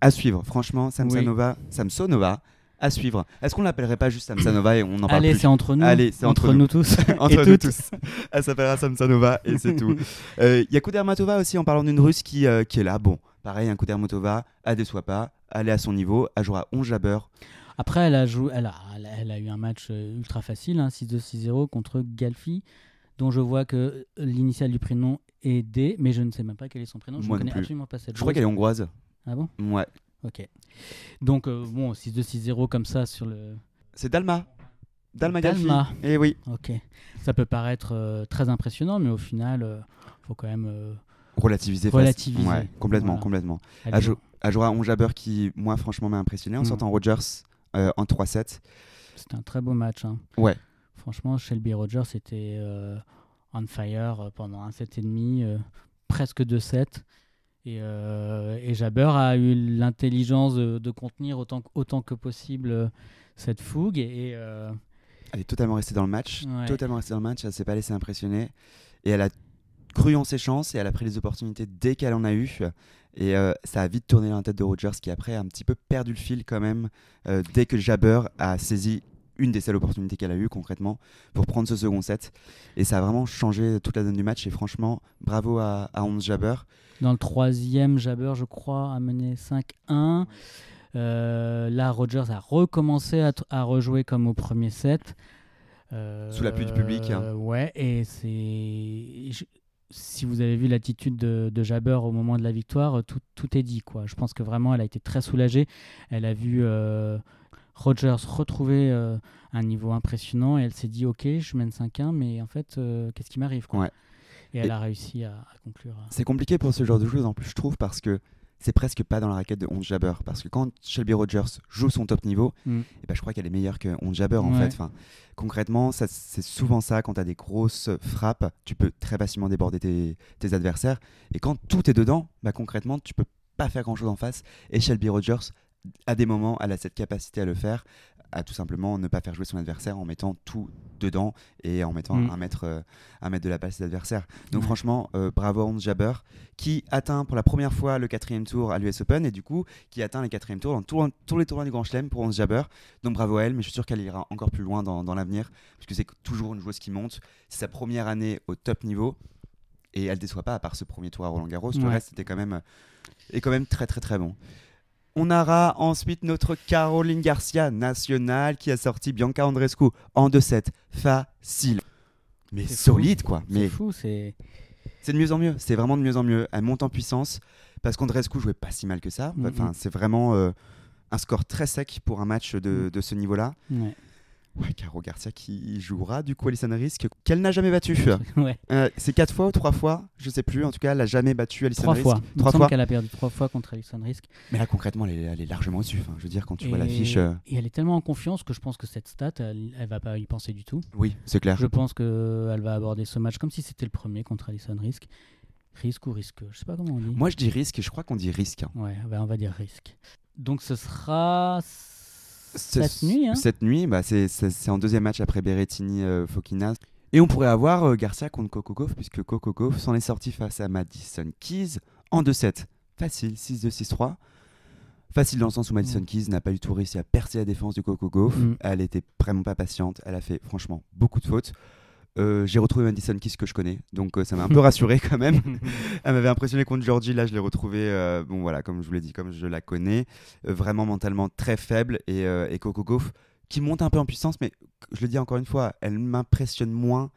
à suivre, franchement, Samsonova, Samsonova à suivre. Est-ce qu'on l'appellerait pas juste Samsanova et on en parle Allez, c'est entre nous. Allez, c'est entre, nous. tous. entre et nous toutes. tous. Elle s'appellera Samsonova et c'est tout. Il y a Kudermatova aussi en parlant d'une russe qui, euh, qui est là. Bon, pareil, un Kudermatova, elle déçoit pas, elle est à son niveau, elle jouera 11 jabber. Après, elle a, joué, elle, a, elle eu un match euh, ultra facile, hein, 6-2-6-0 contre Galfi, dont je vois que l'initiale du prénom est D, mais je ne sais même pas quel est son prénom. Je ne connais plus. absolument pas cette Je crois qu'elle est hongroise. Ah bon? Ouais. Ok. Donc, euh, bon, 6-2-6-0 comme ça sur le. C'est Dalma. Dalma Galfi. Dalma. Eh oui. Ok. Ça peut paraître euh, très impressionnant, mais au final, il faut quand même. euh, Relativiser. Relativiser. Ouais, complètement, Voilà. complètement. 11 jabber qui, moi, franchement, m'a impressionné en Mm. sortant Rogers euh, en 3-7. C'était un très beau match. hein. Ouais. Franchement, Shelby Rogers était euh, on fire euh, pendant un set et demi, euh, presque deux sets. Et, euh, et Jabber a eu l'intelligence de, de contenir autant, que- autant que possible euh, cette fougue. Et, euh, Elle est totalement restée dans le match. Ouais. Totalement restée dans le match. Elle s'est pas laissée impressionner. Et elle a cru en ses chances et elle a pris les opportunités dès qu'elle en a eu. Et euh, ça a vite tourné dans la tête de Rogers qui après a un petit peu perdu le fil quand même dès que Jabber a saisi une des seules opportunités qu'elle a eues concrètement pour prendre ce second set. Et ça a vraiment changé toute la donne du match. Et franchement, bravo à, à 11 Jabber. dans le troisième, Jabber, je crois, a mené 5-1. Euh, là, Rogers a recommencé à, rejouer comme au premier set. Euh, Sous la pluie du public, hein. Ouais, et c'est. Si vous avez vu l'attitude de, de Jabber au moment de la victoire, tout, tout est dit. Quoi. Je pense que vraiment, elle a été très soulagée. Elle a vu euh, Rogers retrouver euh, un niveau impressionnant et elle s'est dit Ok, je mène 5-1, mais en fait, euh, qu'est-ce qui m'arrive quoi? Ouais. Et elle Et- a réussi à, à conclure. euh, C'est compliqué pour ce genre de joueuse en plus, je trouve, parce que c'est presque pas dans la raquette de 11 Jabber. Parce que quand Shelby Rogers joue son top niveau, Mm. eh ben, je crois qu'elle est meilleure que 11 Jabber en Ouais. fait. Enfin, concrètement, c'est souvent ça. Quand tu as des grosses frappes, tu peux très facilement déborder tes, tes adversaires. Et quand tout est dedans, bah, concrètement, tu peux pas faire grand chose en face. Et Shelby Rogers, à des moments, elle a cette capacité à le faire, à tout simplement ne pas faire jouer son adversaire en mettant tout dedans et en mettant Mm. un, mètre, euh, un mètre de la à ses adversaires. Donc franchement, euh, bravo à Ons Jabber, qui atteint pour la première fois le quatrième tour à l'US Open et du coup qui atteint les quatrièmes tours dans tous les tournois du Grand Chelem pour Ons Jabber. Donc bravo à elle, mais je suis sûr qu'elle ira encore plus loin dans, dans l'avenir, parce que c'est toujours une joueuse qui monte. C'est sa première année au top niveau et elle déçoit pas à part ce premier tour à Roland Garros. Le Ouais. reste était quand même, est quand même très très très bon. On aura ensuite notre Caroline Garcia nationale qui a sorti Bianca Andrescu en 2-7. Facile. Mais C'est fou. solide quoi. C'est Mais fou, c'est. c'est de mieux en mieux. C'est vraiment de mieux en mieux. Elle monte en puissance parce qu'Andrescu jouait pas si mal que ça. Mhm. Enfin, c'est vraiment euh, un score très sec pour un match de, Mhm. de ce niveau-là. Ouais. Ouais, Caro Garcia qui jouera du coup Alison Risk qu'elle n'a jamais battu. ouais. Euh, c'est quatre fois ou trois fois, je sais plus. En tout cas, elle n'a jamais battu Alison Trois Risk. fois. Il me semble fois. qu'elle a perdu trois fois contre Alison Risk. Mais là, concrètement, elle est, elle est largement au-dessus. Enfin, je veux dire, quand tu vois l'affiche. euh, Et elle est tellement en confiance que je pense que cette stat, elle, elle va pas y penser du tout. Oui, c'est clair. Je pense qu'elle va aborder ce match comme si c'était le premier contre Alison Risk. Risque ou risque Je sais pas comment on dit. Moi, je dis risque et je crois qu'on dit risque. Ouais, bah, on va dire risque. Donc ce sera cette nuit. Hein Cette nuit, bah, c'est- en deuxième match après Berrettini euh, Fokina. Et on pourrait avoir euh, Garcia contre Coco Gauff, puisque Coco Gauff s'en est sorti face à Madison Keys en 2-7. Facile, 6-2, 6-3. Facile dans le sens où Madison Mm. Keys n'a pas du tout réussi à percer la défense de Coco Gauff. Mm. Elle était vraiment pas patiente. Elle a fait franchement beaucoup de fautes. Euh, J'ai retrouvé Madison Keys que je connais, donc euh, ça m'a un peu rassuré quand même. Elle m'avait impressionné contre Georgie, là je l'ai retrouvée, euh, bon voilà, comme je vous l'ai dit, comme je la connais, vraiment mentalement très faible et, et Coco Gauff qui monte un peu en puissance, mais je le dis encore une fois, elle m'impressionne moins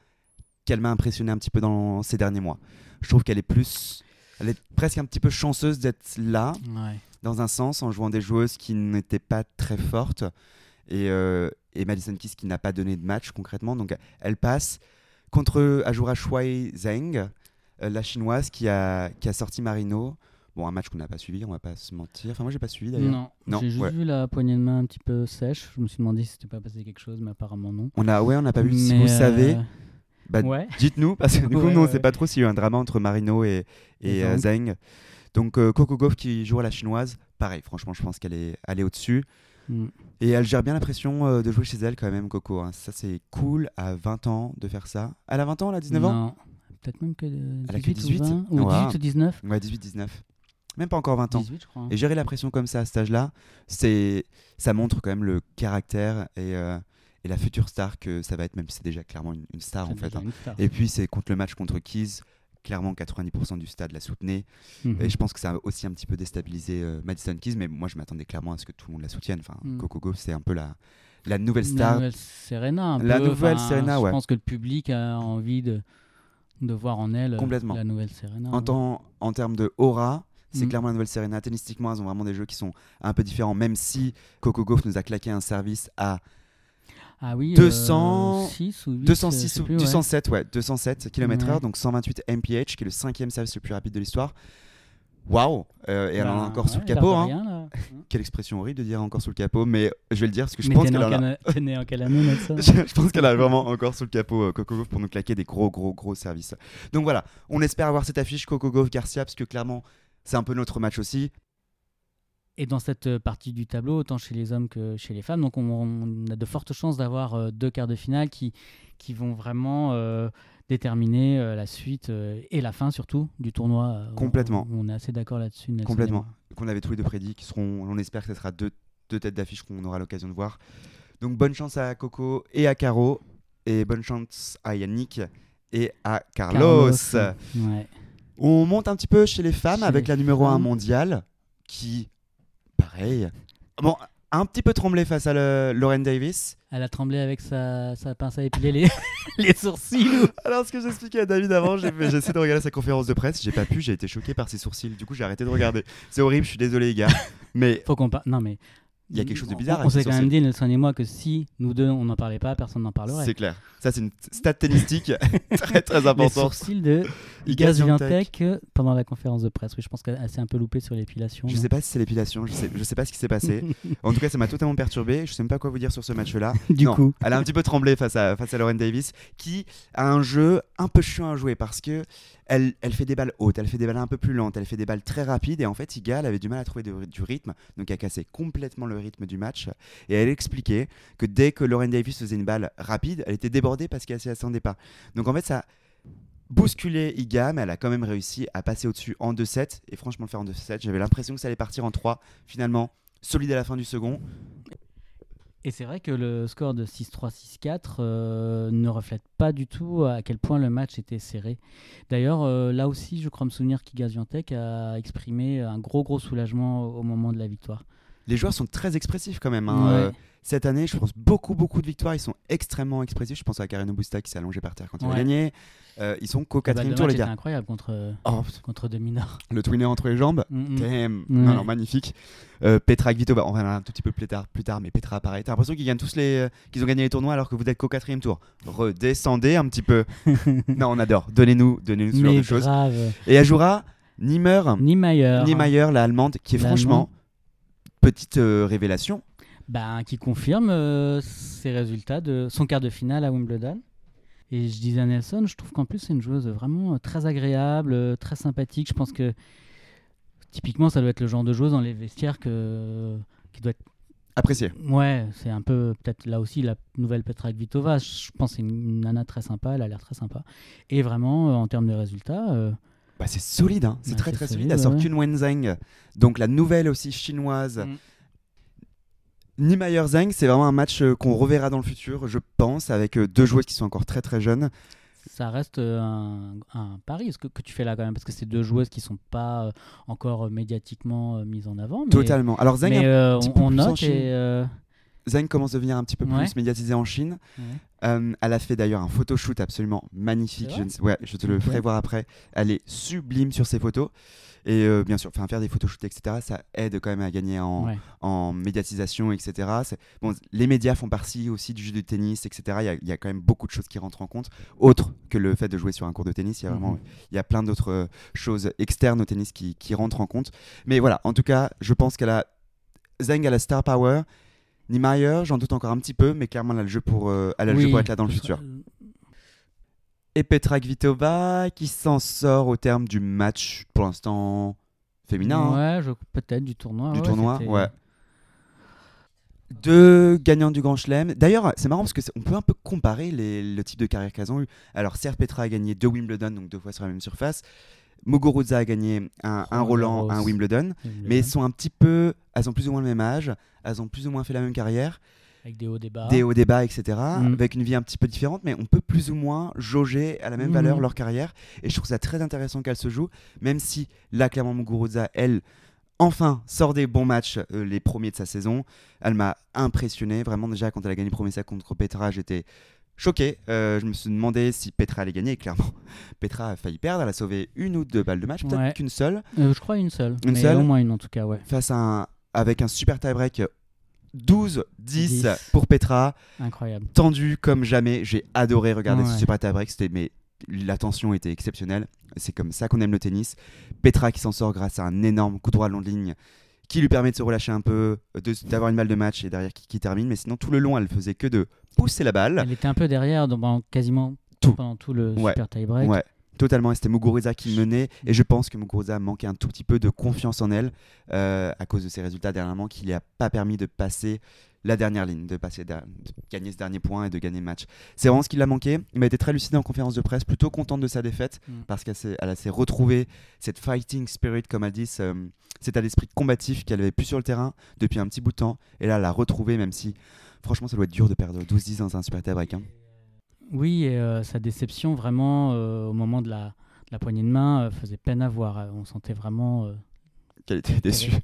qu'elle m'a impressionné un petit peu dans ces derniers mois. Je trouve qu'elle est plus, elle est presque un petit peu chanceuse d'être là, Ouais. dans un sens, en jouant des joueuses qui n'étaient pas très fortes. Et, euh, et Madison Keys qui n'a pas donné de match concrètement. Donc elle passe contre Ajura Shuai Zheng, euh, la chinoise qui a, qui a sorti Marino. Bon, un match qu'on n'a pas suivi, on va pas se mentir. Enfin, moi, j'ai pas suivi d'ailleurs. Non, Non, j'ai juste ouais. vu la poignée de main un petit peu sèche. Je me suis demandé si c'était pas passé quelque chose, mais apparemment non. On a, ouais, on n'a pas vu. Si vous euh, savez, bah, ouais. dites-nous, parce que du coup, Ouais, nous, on sait pas trop s'il y a eu un drama entre Marino et, et, Et euh. Zheng. Donc, euh, Coco Gauff qui joue à la chinoise, pareil, franchement, je pense qu'elle est, est au-dessus. Mm. Et elle gère bien la pression euh, de jouer chez elle quand même, Coco. hein. Ça, c'est cool à 20 ans de faire ça. Elle a 20 ans, elle a 19 ans? Non, peut-être même que euh, Elle a que 18 ou 18? 20, ou Ouais. 18 ou 19. Ouais, 18-19. même pas encore 20 ans. 18, je crois. Et gérer la pression comme ça à cet âge-là, ça montre quand même le caractère et, euh, et la future star que ça va être, même si c'est déjà clairement une, une star en fait. hein. star. Et puis c'est contre le match contre Keys, clairement 90% du stade la soutenait. Mhm. Et je pense que ça a aussi un petit peu déstabilisé euh, Madison Keys, mais moi je m'attendais clairement à ce que tout le monde la soutienne. Enfin, Mm. Coco Gauff, c'est un peu la, la nouvelle La star. nouvelle Serena. un La peu, nouvelle enfin, Serena, ouais. Je pense que le public a envie de, de voir en elle euh, Complètement. la nouvelle Serena. En, ouais. temps- en termes de aura, c'est Mm. clairement la nouvelle Serena. Tennistiquement, elles ont vraiment des jeux qui sont un peu différents, même si Coco Gauff nous a claqué un service à Ah oui, 206 206 ou 8, 206 je sais ou plus, ouais. 207, ouais, 207 km/h, Ouais. donc 128 mph, qui est le cinquième service le plus rapide de l'histoire. Waouh Euh, Et elle en a Bah, encore sous le capot. hein. rien. Quelle expression horrible de dire encore sous le capot, mais je vais le dire parce que je Mais pense qu'elle en a. en quelle année, je je pense qu'elle a vraiment encore sous le capot euh, Coco Gauff pour nous claquer des gros, gros, gros services. Donc voilà, on espère avoir cette affiche Coco Gauff Garcia parce que clairement, c'est un peu notre match aussi. Et dans cette euh, partie du tableau, autant chez les hommes que chez les femmes, donc on, on a de fortes chances d'avoir euh, deux quarts de finale qui, qui vont vraiment euh, déterminer euh, la suite euh, et la fin surtout du tournoi. Complètement. On, on est assez d'accord là-dessus. Complètement. Qu'on avait tous les deux prédit, qui seront, on espère que ce sera deux, deux têtes d'affiche qu'on aura l'occasion de voir. Donc bonne chance à Coco et à Caro, et bonne chance à Yannick et à Carlos. Ouais. On monte un petit peu chez les femmes Chez avec les la numéro 1 femmes. mondiale, qui, pareil, bon, un petit peu tremblé face à le- Lauren Davis. Elle a tremblé avec sa, sa pince à épiler les, les sourcils. ou- Alors, ce que j'expliquais à David avant, j'ai essayé de regarder sa conférence de presse, j'ai pas pu, j'ai été choqué par ses sourcils, du coup j'ai arrêté de regarder. C'est horrible, je suis désolé les gars, mais Faut qu'on par- Non mais. Il y a quelque chose de on- bizarre On, avec s'est les quand même dit, Nelson et moi, que si nous deux on n'en parlait pas, personne n'en parlerait. c'est clair. Ça, c'est une stat tennistique très très Les importante. sourcils de Iga Iga Swiatek. Swiatek euh, pendant la conférence de presse. Oui, je pense qu'elle s'est un peu loupée sur l'épilation. Je non sais pas si c'est l'épilation, je sais, je sais pas ce qui s'est passé. En tout cas, ça m'a totalement perturbé. Je sais même pas quoi vous dire sur ce match-là. Du Non, coup. elle a un petit peu tremblé face à, face à Lauren Davis, qui a un jeu un peu chiant à jouer parce que elle, elle fait des balles hautes, elle fait des balles un peu plus lentes, elle fait des balles très rapides et en fait, Iga, elle avait du mal à trouver de- du rythme, donc elle a cassé complètement le rythme du match. Et elle expliquait que dès que Lauren Davis faisait une balle rapide, elle était débordée parce qu'elle ne s'attendait pas. Donc en fait, ça a bousculé Iga, mais elle a quand même réussi à passer au-dessus en 2-7 et franchement, le faire en 2-7, j'avais l'impression que ça allait partir en 3. Finalement, solide à la fin du second. Et c'est vrai que le score de 6-3, 6-4 euh, ne reflète pas du tout à quel point le match était serré. D'ailleurs, euh, là aussi, je crois me souvenir qu'Iga Swiatek a exprimé un gros gros soulagement au moment de la victoire. Les joueurs sont très expressifs quand même. hein. Ouais. Euh, cette année, je pense beaucoup, beaucoup de victoires. Ils sont extrêmement expressifs. Je pense à Karen Busta qui s'est allongé par terre quand il a gagné. Euh, ils sont qu'au quatrième le tour, les gars. incroyable contre, Oh, contre le twinner entre les jambes. Mm, mm. Non, magnifique. Euh, Petra Kvitova, on va en parler un tout petit peu plus tard, plus tard mais Petra pareil. T'as l'impression qu'ils gagnent tous les, euh, qu'ils ont gagné les tournois alors que vous êtes qu'au quatrième tour. Redescendez un petit peu. non, on adore. Donnez-nous, donnez-nous ce genre Mais de choses. Et Ajura, Niemer, Niemeyer. Niemeyer, la allemande, qui est franchement petite euh, révélation. Ben, qui confirme euh, ses résultats de son quart de finale à Wimbledon. Et je disais à Nelson, je trouve qu'en plus c'est une joueuse vraiment euh, très agréable, très sympathique. Je pense que typiquement ça doit être le genre de joueuse dans les vestiaires que, qui doit être... Apprécié. Ouais, c'est un peu peut-être là aussi la nouvelle Petra Kvitova. Je pense que c'est une nana très sympa, elle a l'air très sympa. Et vraiment, en termes de résultats, euh, Bah, c'est solide, hein. c'est très très solide. Elle sort ouais. Kun Wenzheng, donc la nouvelle aussi chinoise. Mm. Niemeyer Zheng, c'est vraiment un match euh, qu'on reverra dans le futur, je pense, avec euh, deux joueuses qui sont encore très très jeunes. ça reste euh, un, un pari ce que, que tu fais là quand même, parce que c'est deux joueuses qui sont pas encore médiatiquement mises en avant. Mais... Totalement. Alors Zheng, Mais un euh, on, peu on note et euh, Zheng commence à devenir un petit peu plus Ouais. médiatisée en Chine. ouais. Euh, elle a fait d'ailleurs un photoshoot absolument magnifique. Je, ne ouais, je te le ferai voir après. Elle est sublime sur ses photos. Et euh, bien sûr, faire des photoshoots, etc., ça aide quand même à gagner en, Ouais. en médiatisation, etc. Bon, les médias font partie aussi du jeu de tennis, etc. Il y, a, il y a quand même beaucoup de choses qui rentrent en compte, autre que le fait de jouer sur un cours de tennis. Il y a vraiment, Mhm. il y a plein d'autres euh, choses externes au tennis qui, qui rentrent en compte. Mais voilà, en tout cas, je pense qu'elle a Zheng a la star power. Niemeyer, j'en doute encore un petit peu, mais clairement, elle a le jeu pour, euh, elle a le jeu pour être là dans le futur. Et Petra Kvitova qui s'en sort au terme du match, pour l'instant féminin. hein. Ouais, je- peut-être du tournoi. Du ouais, tournoi, ouais. Deux gagnants du Grand Chelem. D'ailleurs, c'est marrant parce qu'on peut un peu comparer les- le type de carrière qu'elles ont eu. Alors, certes, Petra a gagné deux Wimbledon, donc deux fois sur la même surface. Muguruza a gagné un, un Roland, un. Wimbledon, mais elles sont un petit peu, elles ont plus ou moins le même âge, elles ont plus ou moins fait la même carrière, Avec des hauts débats. des hauts débats, etc., Mm. avec une vie un petit peu différente, mais on peut plus ou moins jauger à la même Mhm. valeur leur carrière. Et je trouve ça très intéressant qu'elles se jouent, même si là, clairement, Muguruza, elle, enfin, sort des bons matchs, euh, les premiers de sa saison. Elle m'a impressionné, vraiment, déjà, quand elle a gagné le premier set contre Petra, j'étais choqué. Euh, je me suis demandé si Petra allait gagner, et clairement, Petra a failli perdre. Elle a sauvé une ou deux balles de match, peut-être Ouais. qu'une seule, Euh, je crois une seule. Une mais seule Au moins une en tout cas, ouais. face à un, avec un super tie-break. 12-10 10. pour Petra Incroyable. tendu comme jamais. J'ai adoré regarder ce super tie-break. C'était mais la tension était exceptionnelle. C'est comme ça qu'on aime le tennis. Petra qui s'en sort grâce à un énorme coup droit long de ligne qui lui permet de se relâcher un peu, d'avoir une balle de match et derrière qui, qui termine. Mais sinon tout le long, elle faisait que de pousser la balle. Elle était un peu derrière dans, pendant quasiment Tout. pendant tout le Ouais. super tie-break. Ouais, totalement. Et C'était Muguruza qui menait. Et je pense que Muguruza manquait un tout petit peu de confiance en elle euh, à cause de ses résultats dernièrement qui lui a pas permis de passer la dernière ligne, de, passer de gagner ce dernier point et de gagner le match. C'est vraiment ce qui l'a manqué. Il m'a été très lucide en conférence de presse, plutôt contente de sa défaite Mm. parce qu'elle s'est, elle a s'est retrouvée cette fighting spirit, comme elle dit, ce- cet état d'esprit combatif qu'elle avait plus sur le terrain depuis un petit bout de temps. Et là, elle l'a retrouvé, même si franchement, ça doit être dur de perdre 12-10 dans un super tie-break. hein. Oui, et euh, sa déception vraiment euh, au moment de la, de la poignée de main euh, faisait peine à voir. On sentait vraiment. Qu'elle était déçue.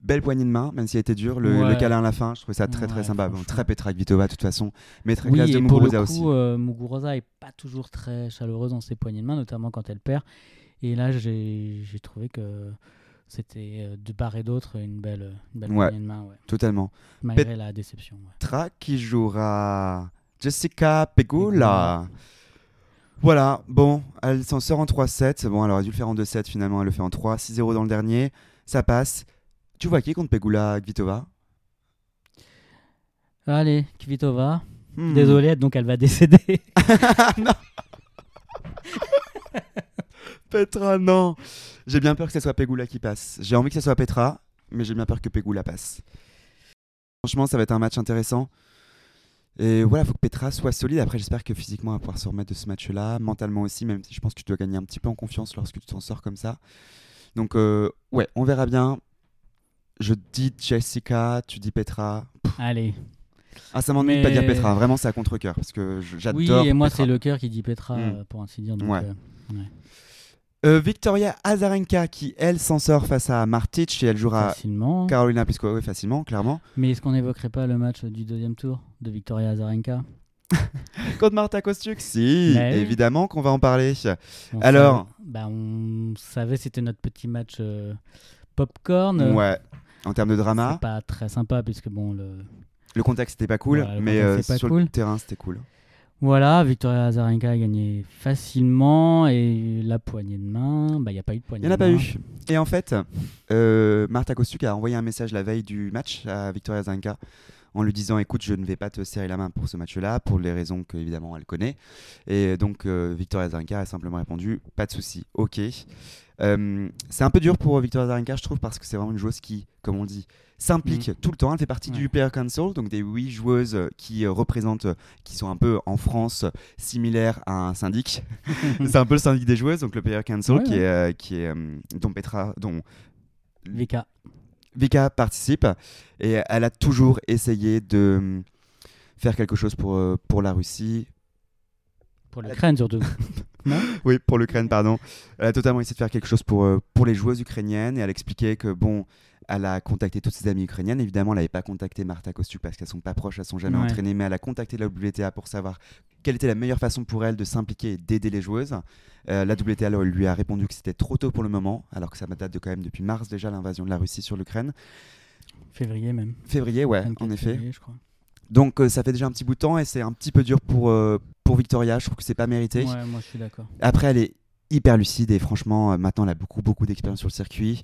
Belle poignée de main, même si elle était dure. Le, Ouais. le câlin à la fin, je trouvais ça très très Ouais, sympa. Bon, très Petra Kvitova, de toute façon. Mais très Oui, classe de et pour le Muguruza coup, aussi. euh, Muguruza est pas toujours très chaleureuse dans ses poignées de main, notamment quand elle perd. Et là, j'ai trouvé que c'était euh, de part et d'autre une belle, une belle Ouais. de main, ouais, Totalement. malgré la déception. ouais. Petra qui jouera Jessica Pegula. Voilà, bon, elle s'en sort en 3-7. Bon, elle aurait dû le faire en 2-7 finalement, elle le fait en 3. 6-0 dans le dernier, ça passe. Tu vois qui contre Pegula Kvitova? Allez, Kvitova. Hmm. Désolé, donc elle va décéder. non Petra, non J'ai bien peur que ce soit Pegula qui passe. J'ai envie que ce soit Petra, mais j'ai bien peur que Pegula passe. Franchement, ça va être un match intéressant. Et voilà, faut que Petra soit solide. Après, j'espère que physiquement, elle va pouvoir se remettre de ce match-là. Mentalement aussi, même si je pense que tu dois gagner un petit peu en confiance lorsque tu t'en sors comme ça. Donc, euh, ouais, on verra bien. Je dis Jessica, tu dis Petra. Allez. Ah, ça m'ennuie de pas dire Petra. Vraiment, c'est à contre-coeur. Parce que j'adore. Oui, et moi, c'est le cœur qui dit Petra, Mm. euh, pour ainsi dire. Donc, Ouais. euh, Euh, Victoria Azarenka qui elle s'en sort face à Martic et elle jouera facilement. Carolina Pliskova oui, facilement clairement Mais est-ce qu'on n'évoquerait pas le match du deuxième tour de Victoria Azarenka contre Marta Kostiuk si Mais évidemment qu'on va en parler On Alors savait- bah, On savait c'était notre petit match euh, popcorn. ouais en termes de drama C'est pas très sympa puisque bon le le contexte n'était pas cool mais euh, pas sur cool. le terrain c'était cool voilà Victoria Azarenka a gagné facilement et la poignée de main bah il y a pas eu de il poignée n'y en a de pas main. eu et en fait euh, Marta Kostiuk a envoyé un message la veille du match à Victoria Azarenka en lui disant écoute je ne vais pas te serrer la main pour ce match là pour les raisons que évidemment elle connaît. Et donc euh, Victoria Azarenka a simplement répondu pas de souci ok. Euh, c'est un peu dur pour Victoria Azarenka je trouve parce que c'est vraiment une joueuse qui comme on dit s'implique tout le temps. Elle fait partie du. Player Council donc des huit joueuses euh, qui euh, représentent qui sont un peu en France similaires à un syndic. C'est un peu le syndic des joueuses donc le Player Council Ouais, qui ouais. est, qui est dont Petra dont Vika Vika participe et elle a toujours essayé de hum, faire quelque chose pour, euh, pour la Russie. pour l'Ukraine surtout. non Oui, pour l'Ukraine, pardon. Elle a totalement essayé de faire quelque chose pour, euh, pour les joueuses ukrainiennes et elle expliquait que, bon, elle a contacté toutes ses amies ukrainiennes. Évidemment, elle n'avait pas contacté Marta Kostyuk parce qu'elles sont pas proches, elles sont jamais Ouais. entraînées, mais elle a contacté la WTA pour savoir quelle était la meilleure façon pour elle de s'impliquer et d'aider les joueuses. Euh, la WTA alors, lui a répondu que c'était trop tôt pour le moment, alors que ça date de quand même depuis mars déjà l'invasion de la Russie sur l'Ukraine. Février même. Février, ouais, 24 en effet. février, je crois. Donc euh, ça fait déjà un petit bout de temps et c'est un petit peu dur pour, euh, pour Victoria. Je trouve que c'est pas mérité. Ouais, moi je suis d'accord. Après, elle est hyper lucide et franchement, euh, maintenant, elle a beaucoup, beaucoup d'expérience sur le circuit.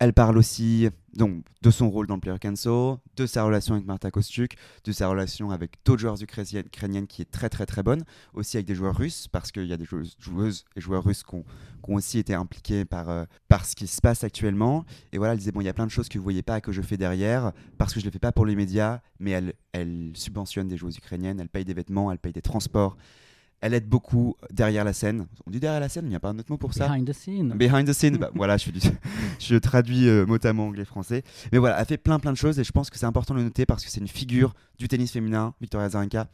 Elle parle aussi donc, de son rôle dans le Player Council, de sa relation avec Marta Kostyuk, de sa relation avec d'autres joueurs ukrainiennes qui est très, très, très bonne. Aussi avec des joueurs russes, parce qu'il y a des joueuses, et joueurs russes qui ont, aussi été impliqués par, euh, par ce qui se passe actuellement. Et voilà, elle disait, bon, il y a plein de choses que vous voyez pas, que je fais derrière, parce que je ne le fais pas pour les médias, mais elle, elle subventionne des joueuses ukrainiennes, elle paye des vêtements, elle paye des transports. Elle aide beaucoup derrière la scène. On dit derrière la scène, il n'y a pas un autre mot pour ça. Behind the scene. Behind the scene, bah, voilà, je, traduis euh, mot à mot anglais-français. Mais voilà, elle fait plein plein de choses et je pense que c'est important de le noter parce que c'est une figure du tennis féminin, Victoria Azarenka.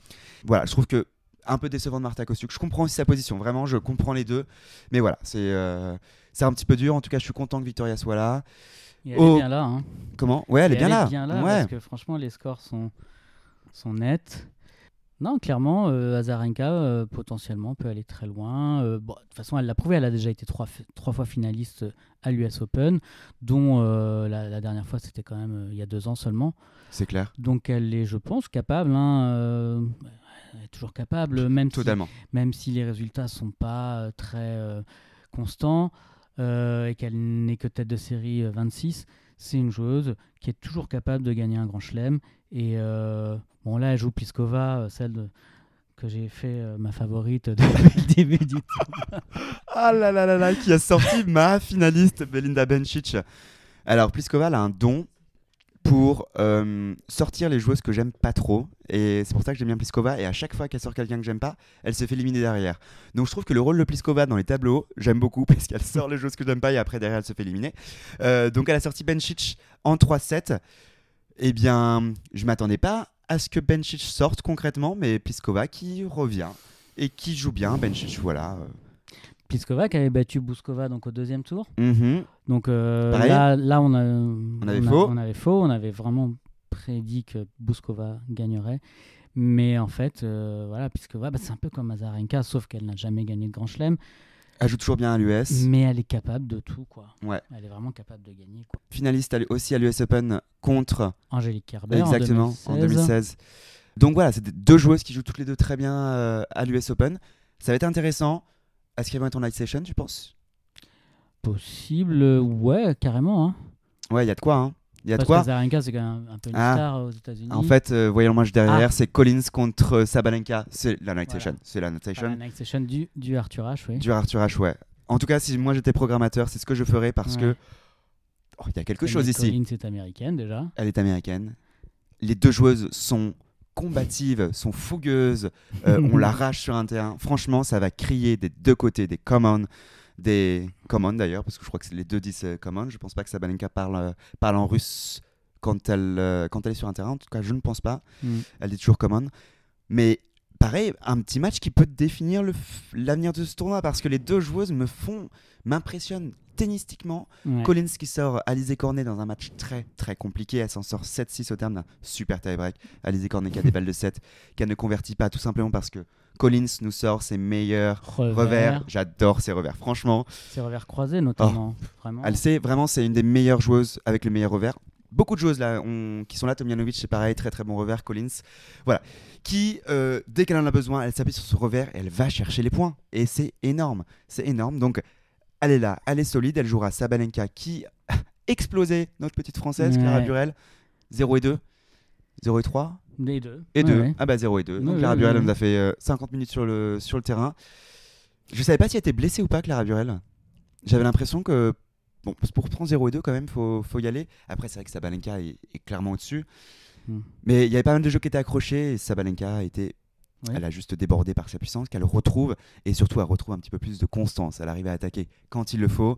Voilà, je trouve que un peu décevant de Marta Kostiuk. Je comprends aussi sa position, vraiment, je comprends les deux. Mais voilà, c'est euh, c'est un petit peu dur. En tout cas, je suis content que Victoria soit là. Et elle Oh. est bien là. Hein. Comment? Ouais, elle est Et bien là. là ouais. parce que franchement, les scores sont, sont nets. Non, clairement, euh, Azarenka euh, potentiellement peut aller très loin. Euh, bon, de toute façon, elle l'a prouvé, elle a déjà été trois, fois finaliste à l'US Open, dont la, la dernière fois c'était quand même il y a deux ans seulement. C'est clair. Donc elle est, je pense, capable. hein, elle est toujours capable, même si, même si les résultats sont pas très constants et qu'elle n'est que tête de série euh, 26, c'est une joueuse qui est toujours capable de gagner un grand chelem. Et euh, bon, là, elle joue Pliskova, euh, celle de- que j'ai fait euh, ma favorite depuis le début du tour. Ah là là là là, qui a sorti ma finaliste Belinda Bencic. Alors, Pliskova elle a un don pour euh, sortir les joueuses que j'aime pas trop. Et c'est pour ça que j'aime bien Pliskova. Et à chaque fois qu'elle sort quelqu'un que j'aime pas, elle se fait éliminer derrière. Donc je trouve que le rôle de Pliskova dans les tableaux, j'aime beaucoup parce qu'elle sort les joueuses que j'aime pas et après derrière elle se fait éliminer. Euh, donc elle a sorti Bencic en 3-7. Eh bien, je m'attendais pas à ce que Bencic sorte concrètement, mais Pliskova qui revient et qui joue bien. Bencic, voilà. Pliskova qui avait battu Bouskova donc au deuxième tour. Mhm. Donc euh, là, là, on, a, on, avait a- faux. on avait faux. On avait vraiment prédit que Bouskova gagnerait. Mais en fait, euh, voilà, Pliskova, bah, c'est un peu comme Azarenka, sauf qu'elle n'a jamais gagné de Grand Chelem. Elle joue toujours bien à l'US. Mais elle est capable de tout, quoi. Ouais. Elle est vraiment capable de gagner, quoi. Finaliste aussi à l'US Open contre. Angélique Kerber exactement, en en 2016. 2016. Donc voilà, c'est deux joueuses qui jouent toutes les deux très bien euh, à l'US Open. Ça va être intéressant. Est-ce qu'elles vont être en night session, tu penses? Possible, ouais, carrément. Hein. Ouais, il y a de quoi. Hein. Il y a de Parce quoi. c'est quand même un peu une Ah. star aux États-Unis. En fait, euh, voyons le match derrière, Ah. c'est Collins contre Sabalenka. C'est la night Voilà. session. C'est la night session. la night session du, du Arthur H, oui. Du Arthur H, ouais. En tout cas, si moi j'étais programmateur, c'est ce que je ferais parce Ouais. que. Oh, Il y a quelque chose ici. Collins est américaine déjà. Elle est américaine. Les deux joueuses sont combatives, sont fougueuses. Euh, on l'arrache sur un terrain. Franchement, ça va crier des deux côtés, des common, des common d'ailleurs, parce que je crois que c'est les deux disent euh, common. Je pense pas que Sabalenka parle, euh, parle en russe quand elle, euh, quand elle est sur un terrain. En tout cas, je ne pense pas. Mm. Elle dit toujours common. Mais pareil, un petit match qui peut définir l'avenir de ce tournoi parce que les deux joueuses me font, m'impressionnent tennistiquement. Ouais. Collins qui sort Alizé Cornet dans un match très très compliqué. Elle s'en sort 7-6 au terme d'un super tie-break. Alizé Cornet qui a des balles de 7 qu'elle ne convertit pas tout simplement parce que Collins nous sort ses meilleurs Revers. revers. J'adore ses revers. Franchement, Ses revers croisés notamment. Vraiment. elle sait vraiment, c'est une des meilleures joueuses avec le meilleur revers. Beaucoup de joueuses là qui sont là, Tomjanovic c'est pareil, très très bon revers, Collins, voilà, qui euh, dès qu'elle en a besoin, elle s'appuie sur ce revers et elle va chercher les points et c'est énorme, c'est énorme. Donc elle est là, elle est solide, elle jouera Sabalenka qui a explosé notre petite française Clara. Burel, 0 et 2, 0 et 3 Les deux. et Ouais, 2. ouais. Ah bah 0 et 2. Donc Ouais, Clara Burel nous a fait euh, 50 minutes sur le, sur le terrain. Je savais pas si elle était blessée ou pas, Clara Burel. J'avais l'impression que, bon, pour prendre 0 et 2 quand même, faut, faut y aller. Après, c'est vrai que Sabalenka est, est clairement au-dessus. Hmm. Mais il y avait pas mal de jeux qui étaient accrochés et Sabalenka a été. Ouais. Elle a juste débordé par sa puissance, qu'elle retrouve. Et surtout, elle retrouve un petit peu plus de constance. Elle arrive à attaquer quand il le faut.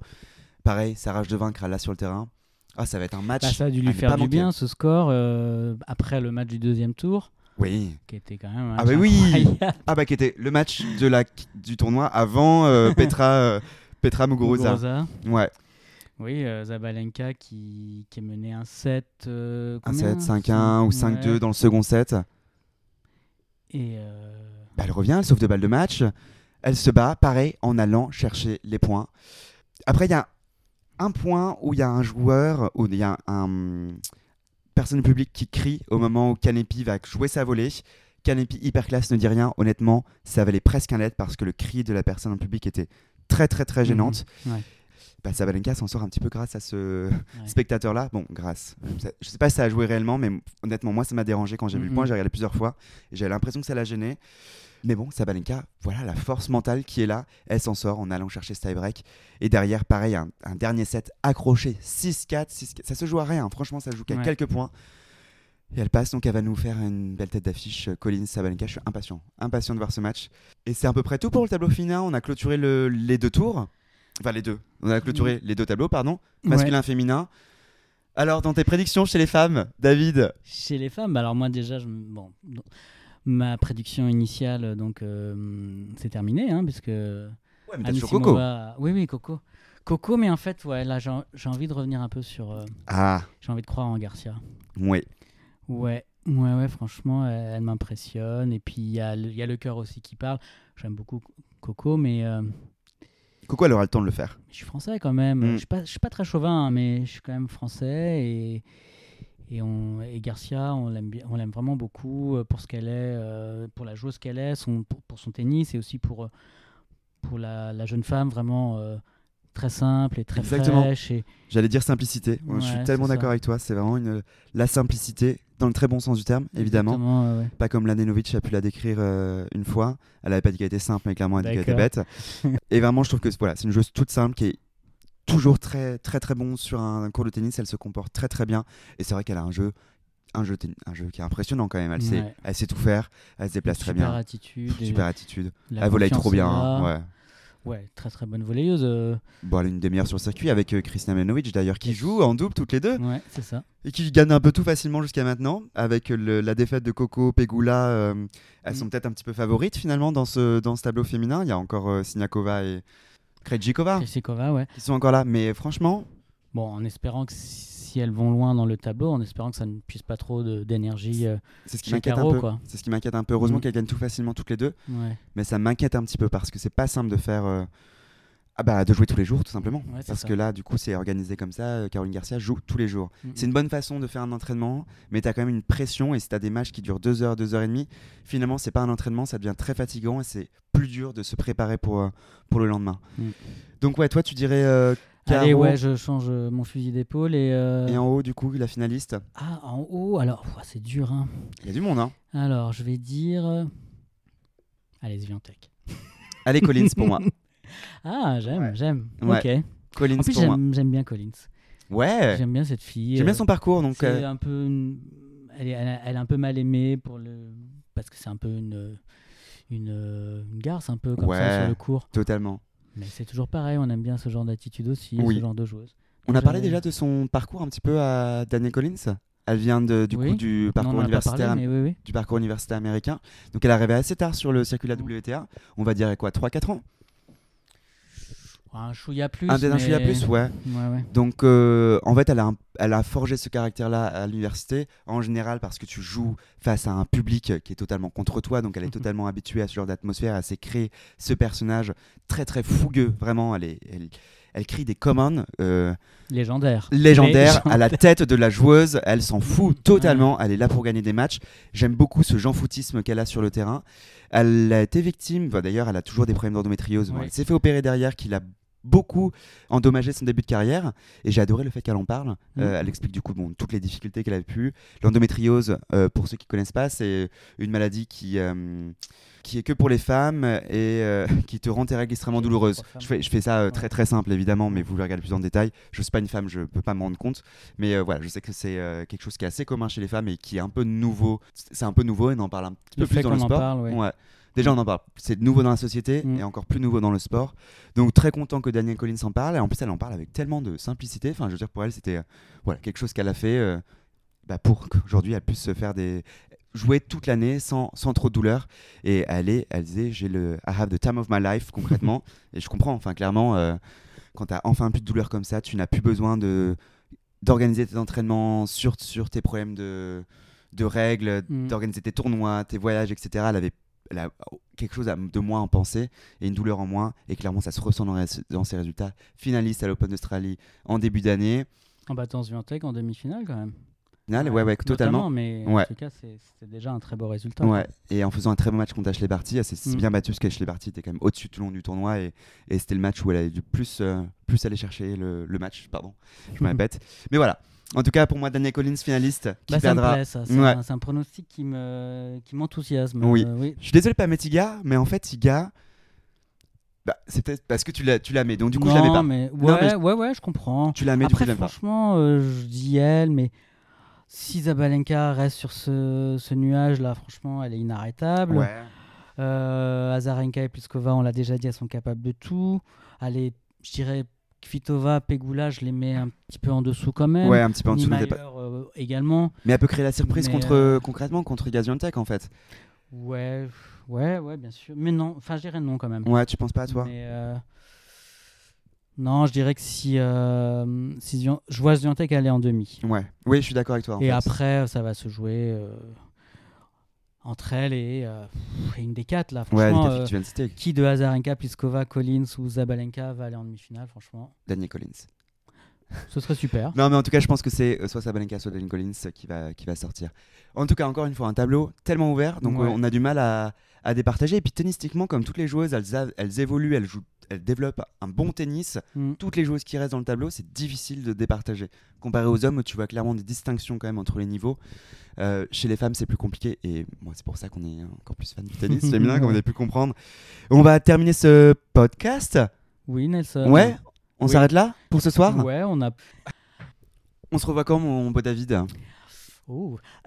Pareil, sa rage de vaincre, elle l'a sur le terrain. Ah, ça va être un match. Bah, ça a dû lui faire du bien ce score euh, après le match du deuxième tour, Oui. qui était quand même. un Ah bah oui. Ah bah qui était le match de la, du tournoi avant euh, Petra, euh, Petra Muguruza. Muguruza. Ouais, Oui, euh, Zabalenka qui, qui est mené un 7. euh, un combien 7, 5-1 ou 5-2 Ouais. dans le second set. Et euh, Bah, elle revient, elle sauve deux balles de match. Elle se bat, pareil, en allant chercher les points. Après, il y a un point où il y a un joueur, où il y a un personne du public qui crie au moment où Kanepi va jouer sa volée. Kanepi hyper classe ne dit rien. Honnêtement, ça valait presque un lettre parce que le cri de la personne le public était très très très gênante. Mhm, ouais. Bah, Sabalenka s'en sort un petit peu grâce à ce Ouais. spectateur-là. Bon, grâce. Je sais pas si ça a joué réellement, mais honnêtement, moi, ça m'a dérangé quand j'ai vu le point. J'ai regardé plusieurs fois et j'avais l'impression que ça l'a gêné. Mais bon, Sabalenka, voilà la force mentale qui est là. Elle s'en sort en allant chercher ce tie-break. Et derrière, pareil, un, un dernier set accroché. 6-4, 6-4. Ça se joue à rien. Franchement, ça joue qu'à Ouais. quelques points. Et elle passe, donc elle va nous faire une belle tête d'affiche. euh, Collins Sabalenka, je suis impatient. Impatient de voir ce match. Et c'est à peu près tout pour le tableau féminin. On a clôturé le- les deux tours. Enfin, les deux. On a clôturé les deux tableaux, pardon. Masculin, féminin. Alors, dans tes prédictions chez les femmes, David Chez les femmes, alors moi déjà, je, bon, ma prédiction initiale, donc euh, c'est terminé, hein, puisque Ouais, mais toujours Coco. Oui, oui, Coco. Coco, mais en fait, ouais, là, j'ai envie de revenir un peu sur. euh, Ah, j'ai envie de croire en Garcia. oui. Ouais, ouais, ouais, franchement, elle, elle m'impressionne. Et puis, il y, a y a le cœur aussi qui parle. J'aime beaucoup Coco, mais euh, Coco, elle aura le temps de le faire. je suis français quand même. Mm. Je suis je suis pas très chauvin, hein, mais je suis quand même français. Et, et, on, et Garcia, on l'aime vraiment beaucoup euh, pour ce qu'elle est, euh, pour la joueuse qu'elle est, son, pour, pour son tennis et aussi pour, euh, pour la, la jeune femme vraiment très simple et très Exactement. fraîche. Et, J'allais dire simplicité. Ouais, je suis tellement d'accord avec toi. C'est vraiment une, la simplicité, dans le très bon sens du terme, évidemment. Ouais. Pas comme Ladenovic a pu la décrire euh, une fois. Elle avait pas dit qu'elle était simple, mais clairement elle a dit qu'elle était bête. Et vraiment, je trouve que voilà, c'est une joueuse toute simple qui est toujours très très très bon sur un, cours de tennis. Elle se comporte très très bien. Et c'est vrai qu'elle a un jeu, un jeu, un jeu qui est impressionnant quand même. Elle sait, elle sait tout faire. Elle se déplace très super bien. attitude. et Super attitude. Elle volaille trop bien. hein. Ouais. Ouais, très très bonne volleyeuse. euh, Bon, elle est une des meilleures sur le circuit avec euh, Kristina Menovic d'ailleurs qui joue en double toutes les deux. Ouais, c'est ça. et qui gagnent un peu tout facilement jusqu'à maintenant. Avec le- la défaite de Coco, Pegula, euh, elles Mm. sont peut-être un petit peu favorites finalement dans ce, dans ce tableau féminin. Il y a encore euh, Siniakova et Krejcikova Krejcikova, ouais. qui sont encore là. Mais franchement, Bon, en espérant que si si elles vont loin dans le tableau, en espérant que ça ne puisse pas trop d'énergie. euh, c'est ce qui m'inquiète un peu. C'est ce qui m'inquiète un peu. Heureusement Mm. qu'elles gagnent tout facilement toutes les deux. ouais. Mais ça m'inquiète un petit peu parce que c'est pas simple de faire. euh, Ah bah de jouer tous les jours tout simplement. Ouais, parce ça. que là du coup c'est organisé comme ça, euh, Caroline Garcia joue tous les jours. C'est une bonne façon de faire un entraînement, mais tu as quand même une pression et si tu as des matchs qui durent 2 heures, 2 heures et demie, finalement c'est pas un entraînement, ça devient très fatigant et c'est plus dur de se préparer pour, pour le lendemain. Mm. Donc ouais, toi tu dirais euh, Allez, ouais, je change euh, mon fusil d'épaule et. euh, et en haut du coup la finaliste. Ah, en haut, alors, ouah, c'est dur, hein. Il y a du monde hein. Alors, je vais dire. euh, Allez, Sviantec. Allez Collins pour moi. Ah, j'aime, Ouais. j'aime. Ouais. Ok. Collins En plus, pour moi. j'aime bien Collins. Ouais. J'aime bien cette fille. J'aime bien euh, son parcours donc euh, un peu une- elle, est, elle, est- un peu mal aimée pour le parce que c'est un peu une une, une garce un peu comme ça sur le cours totalement. Mais c'est toujours pareil on aime bien ce genre d'attitude aussi Oui. ce genre de joueuse On a parlé déjà de son parcours un petit peu à Daniel Collins. Elle vient de, du Oui. coup du Non, parcours universitaire parlé, mais oui, oui. du parcours universitaire américain. Donc elle est arrivée assez tard sur le circuit de la. WTA. On va dire quoi 3-4 ans? Un chouïa plus Un d'un chouïa mais- plus, ouais. ouais, ouais. Donc euh, en fait, elle a, un- elle a forgé ce caractère-là à l'université, en général parce que tu joues face à un public qui est totalement contre toi, donc elle est totalement habituée à ce genre d'atmosphère, elle s'est créé ce personnage très très fougueux, vraiment, elle, est, elle, elle crie des commands euh, légendaire légendaires à la Légendaire. tête de la joueuse, elle s'en fout totalement, elle est là pour gagner des matchs. J'aime beaucoup ce Jean foutisme qu'elle a sur le terrain. Elle a été victime, bah, d'ailleurs elle a toujours des problèmes d'endométriose, Ouais. elle s'est fait opérer derrière, qu'il a beaucoup endommagé son début de carrière et j'ai adoré le fait qu'elle en parle. Euh, Mhm. elle explique du coup bon, toutes les difficultés qu'elle a pu. L'endométriose, euh, pour ceux qui connaissent pas, c'est une maladie qui, euh, qui est que pour les femmes et euh, qui te rend tes règles extrêmement douloureuses. Je fais, je fais ça euh, très Ouais. très simple évidemment, mais vous le regardez plus en détail. Je suis pas une femme, je peux pas me rendre compte, mais euh, voilà, je sais que c'est euh, quelque chose qui est assez commun chez les femmes et qui est un peu nouveau. C'est un peu nouveau et on en parle un petit Le peu plus fait dans le sport. parle, ouais. Déjà, on en parle. C'est nouveau dans la société Mm. et encore plus nouveau dans le sport. Donc, très content que Daniel Collins en parle. Et en plus, elle en parle avec tellement de simplicité. Enfin, je veux dire, pour elle, c'était euh, voilà, quelque chose qu'elle a fait euh, bah, pour qu'aujourd'hui, elle puisse se faire des jouer toute l'année sans, sans trop de douleur et elle est elle disait j'ai le I have the time of my life concrètement et je comprends enfin clairement euh, quand tu as enfin plus de douleur comme ça tu n'as plus besoin de d'organiser tes entraînements sur, sur tes problèmes de, de règles Mm. d'organiser tes tournois tes voyages etc elle avait elle a quelque chose de moins en penser et une douleur en moins et clairement ça se ressent dans, dans ses résultats finaliste à l'Open d'Australie en début d'année en battant Sviantec en demi-finale quand même finale ouais ouais totalement mais Ouais. en tout cas c'était déjà un très beau résultat Ouais, et en faisant un très bon match contre Ashley Barty, elle s'est Mm. bien battue parce qu'Ashley Barty était quand même au-dessus tout le long du tournoi et, et c'était le match où elle a dû plus, euh, plus aller chercher le, le match. Pardon, je me répète. Mais voilà, en tout cas pour moi, Daniel Collins, finaliste, qui Bah, perdra. C'est Ouais. un, pronostic qui me qui m'enthousiasme. Oui. Euh, oui. Je suis désolé pas mettre Iga, mais en fait, Iga, bah, c'est peut-être parce que tu la, tu la mets, donc du coup je la mets pas. mais Non, ouais, mais je- ouais, ouais, je comprends. Tu la mets, du coup Après, je pas. franchement, euh, je dis elle, mais si Zabalenka reste sur ce, ce nuage-là, franchement, elle est inarrêtable. Ouais. Euh, Azarenka et Pliskova, on l'a déjà dit, elles sont capables de tout. Allez, je dirais Kvitova, Pegula, je les mets un petit peu en dessous quand même. Ouais, un petit peu en dessous. mais Niemeyer, pas- euh, également. Mais elle peut créer la surprise Mais, contre, euh, concrètement contre Gaziantep en fait. Ouais, ouais, ouais, bien sûr. Mais non, enfin, je dirais non quand même. Ouais, tu penses pas à toi? Mais, euh, Non, je dirais que si, euh, si Zion- je vois Ziontek aller en demi. Ouais. Oui, je suis d'accord avec toi. en et fait. après, ça va se jouer entre elle et, euh, et une des quatre là. Ouais, Franchement, quatre euh, qui de Azarenka, Pliskova, Collins ou Zabalenka va aller en demi-finale Franchement, Daniel Collins. ce serait super. Non, mais en tout cas, je pense que c'est euh, soit Sabalenka, soit Daniel Collins euh, qui va, qui va sortir. En tout cas, encore une fois, un tableau tellement ouvert, donc Ouais. on a du mal à, à départager. Et puis, tennistiquement, comme toutes les joueuses, elles, elles évoluent, elles, jouent, elles développent un bon tennis. Mm. Toutes les joueuses qui restent dans le tableau, c'est difficile de départager. Comparé aux hommes, tu vois clairement des distinctions quand même entre les niveaux. Euh, chez les femmes, c'est plus compliqué. Et moi, c'est pour ça qu'on est encore plus fan du tennis féminin, comme vous avez pu comprendre. On va terminer ce podcast. Oui, Nelson. Ouais, on Oui. s'arrête là pour ce soir? Ouais, on a. On se revoit quand, mon beau David?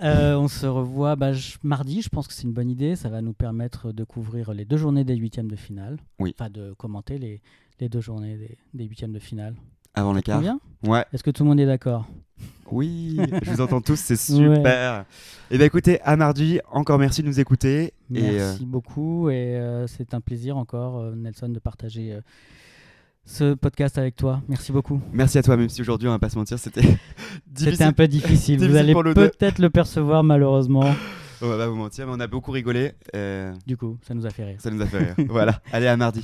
Euh, on se revoit bah, mardi. Je pense que c'est une bonne idée. Ça va nous permettre de couvrir les deux journées des huitièmes de finale. Oui. Enfin, de commenter les, les deux journées des, des huitièmes de finale. Avant l'écart. Convient? Ouais. Est-ce que tout le monde est d'accord? Oui, je vous entends tous, c'est super. Et bien écoutez, à mardi, encore merci de nous écouter. Et, euh, Merci beaucoup et euh, c'est un plaisir encore, Nelson, de partager ce podcast avec toi. Merci beaucoup. merci à toi, même si aujourd'hui, on va pas se mentir, c'était C'était difficile. un peu difficile. Vous allez peut-être le percevoir malheureusement. On va pas vous mentir, mais on a beaucoup rigolé. euh, Du coup, ça nous a fait rire. ça nous a fait rire. voilà, allez, à mardi.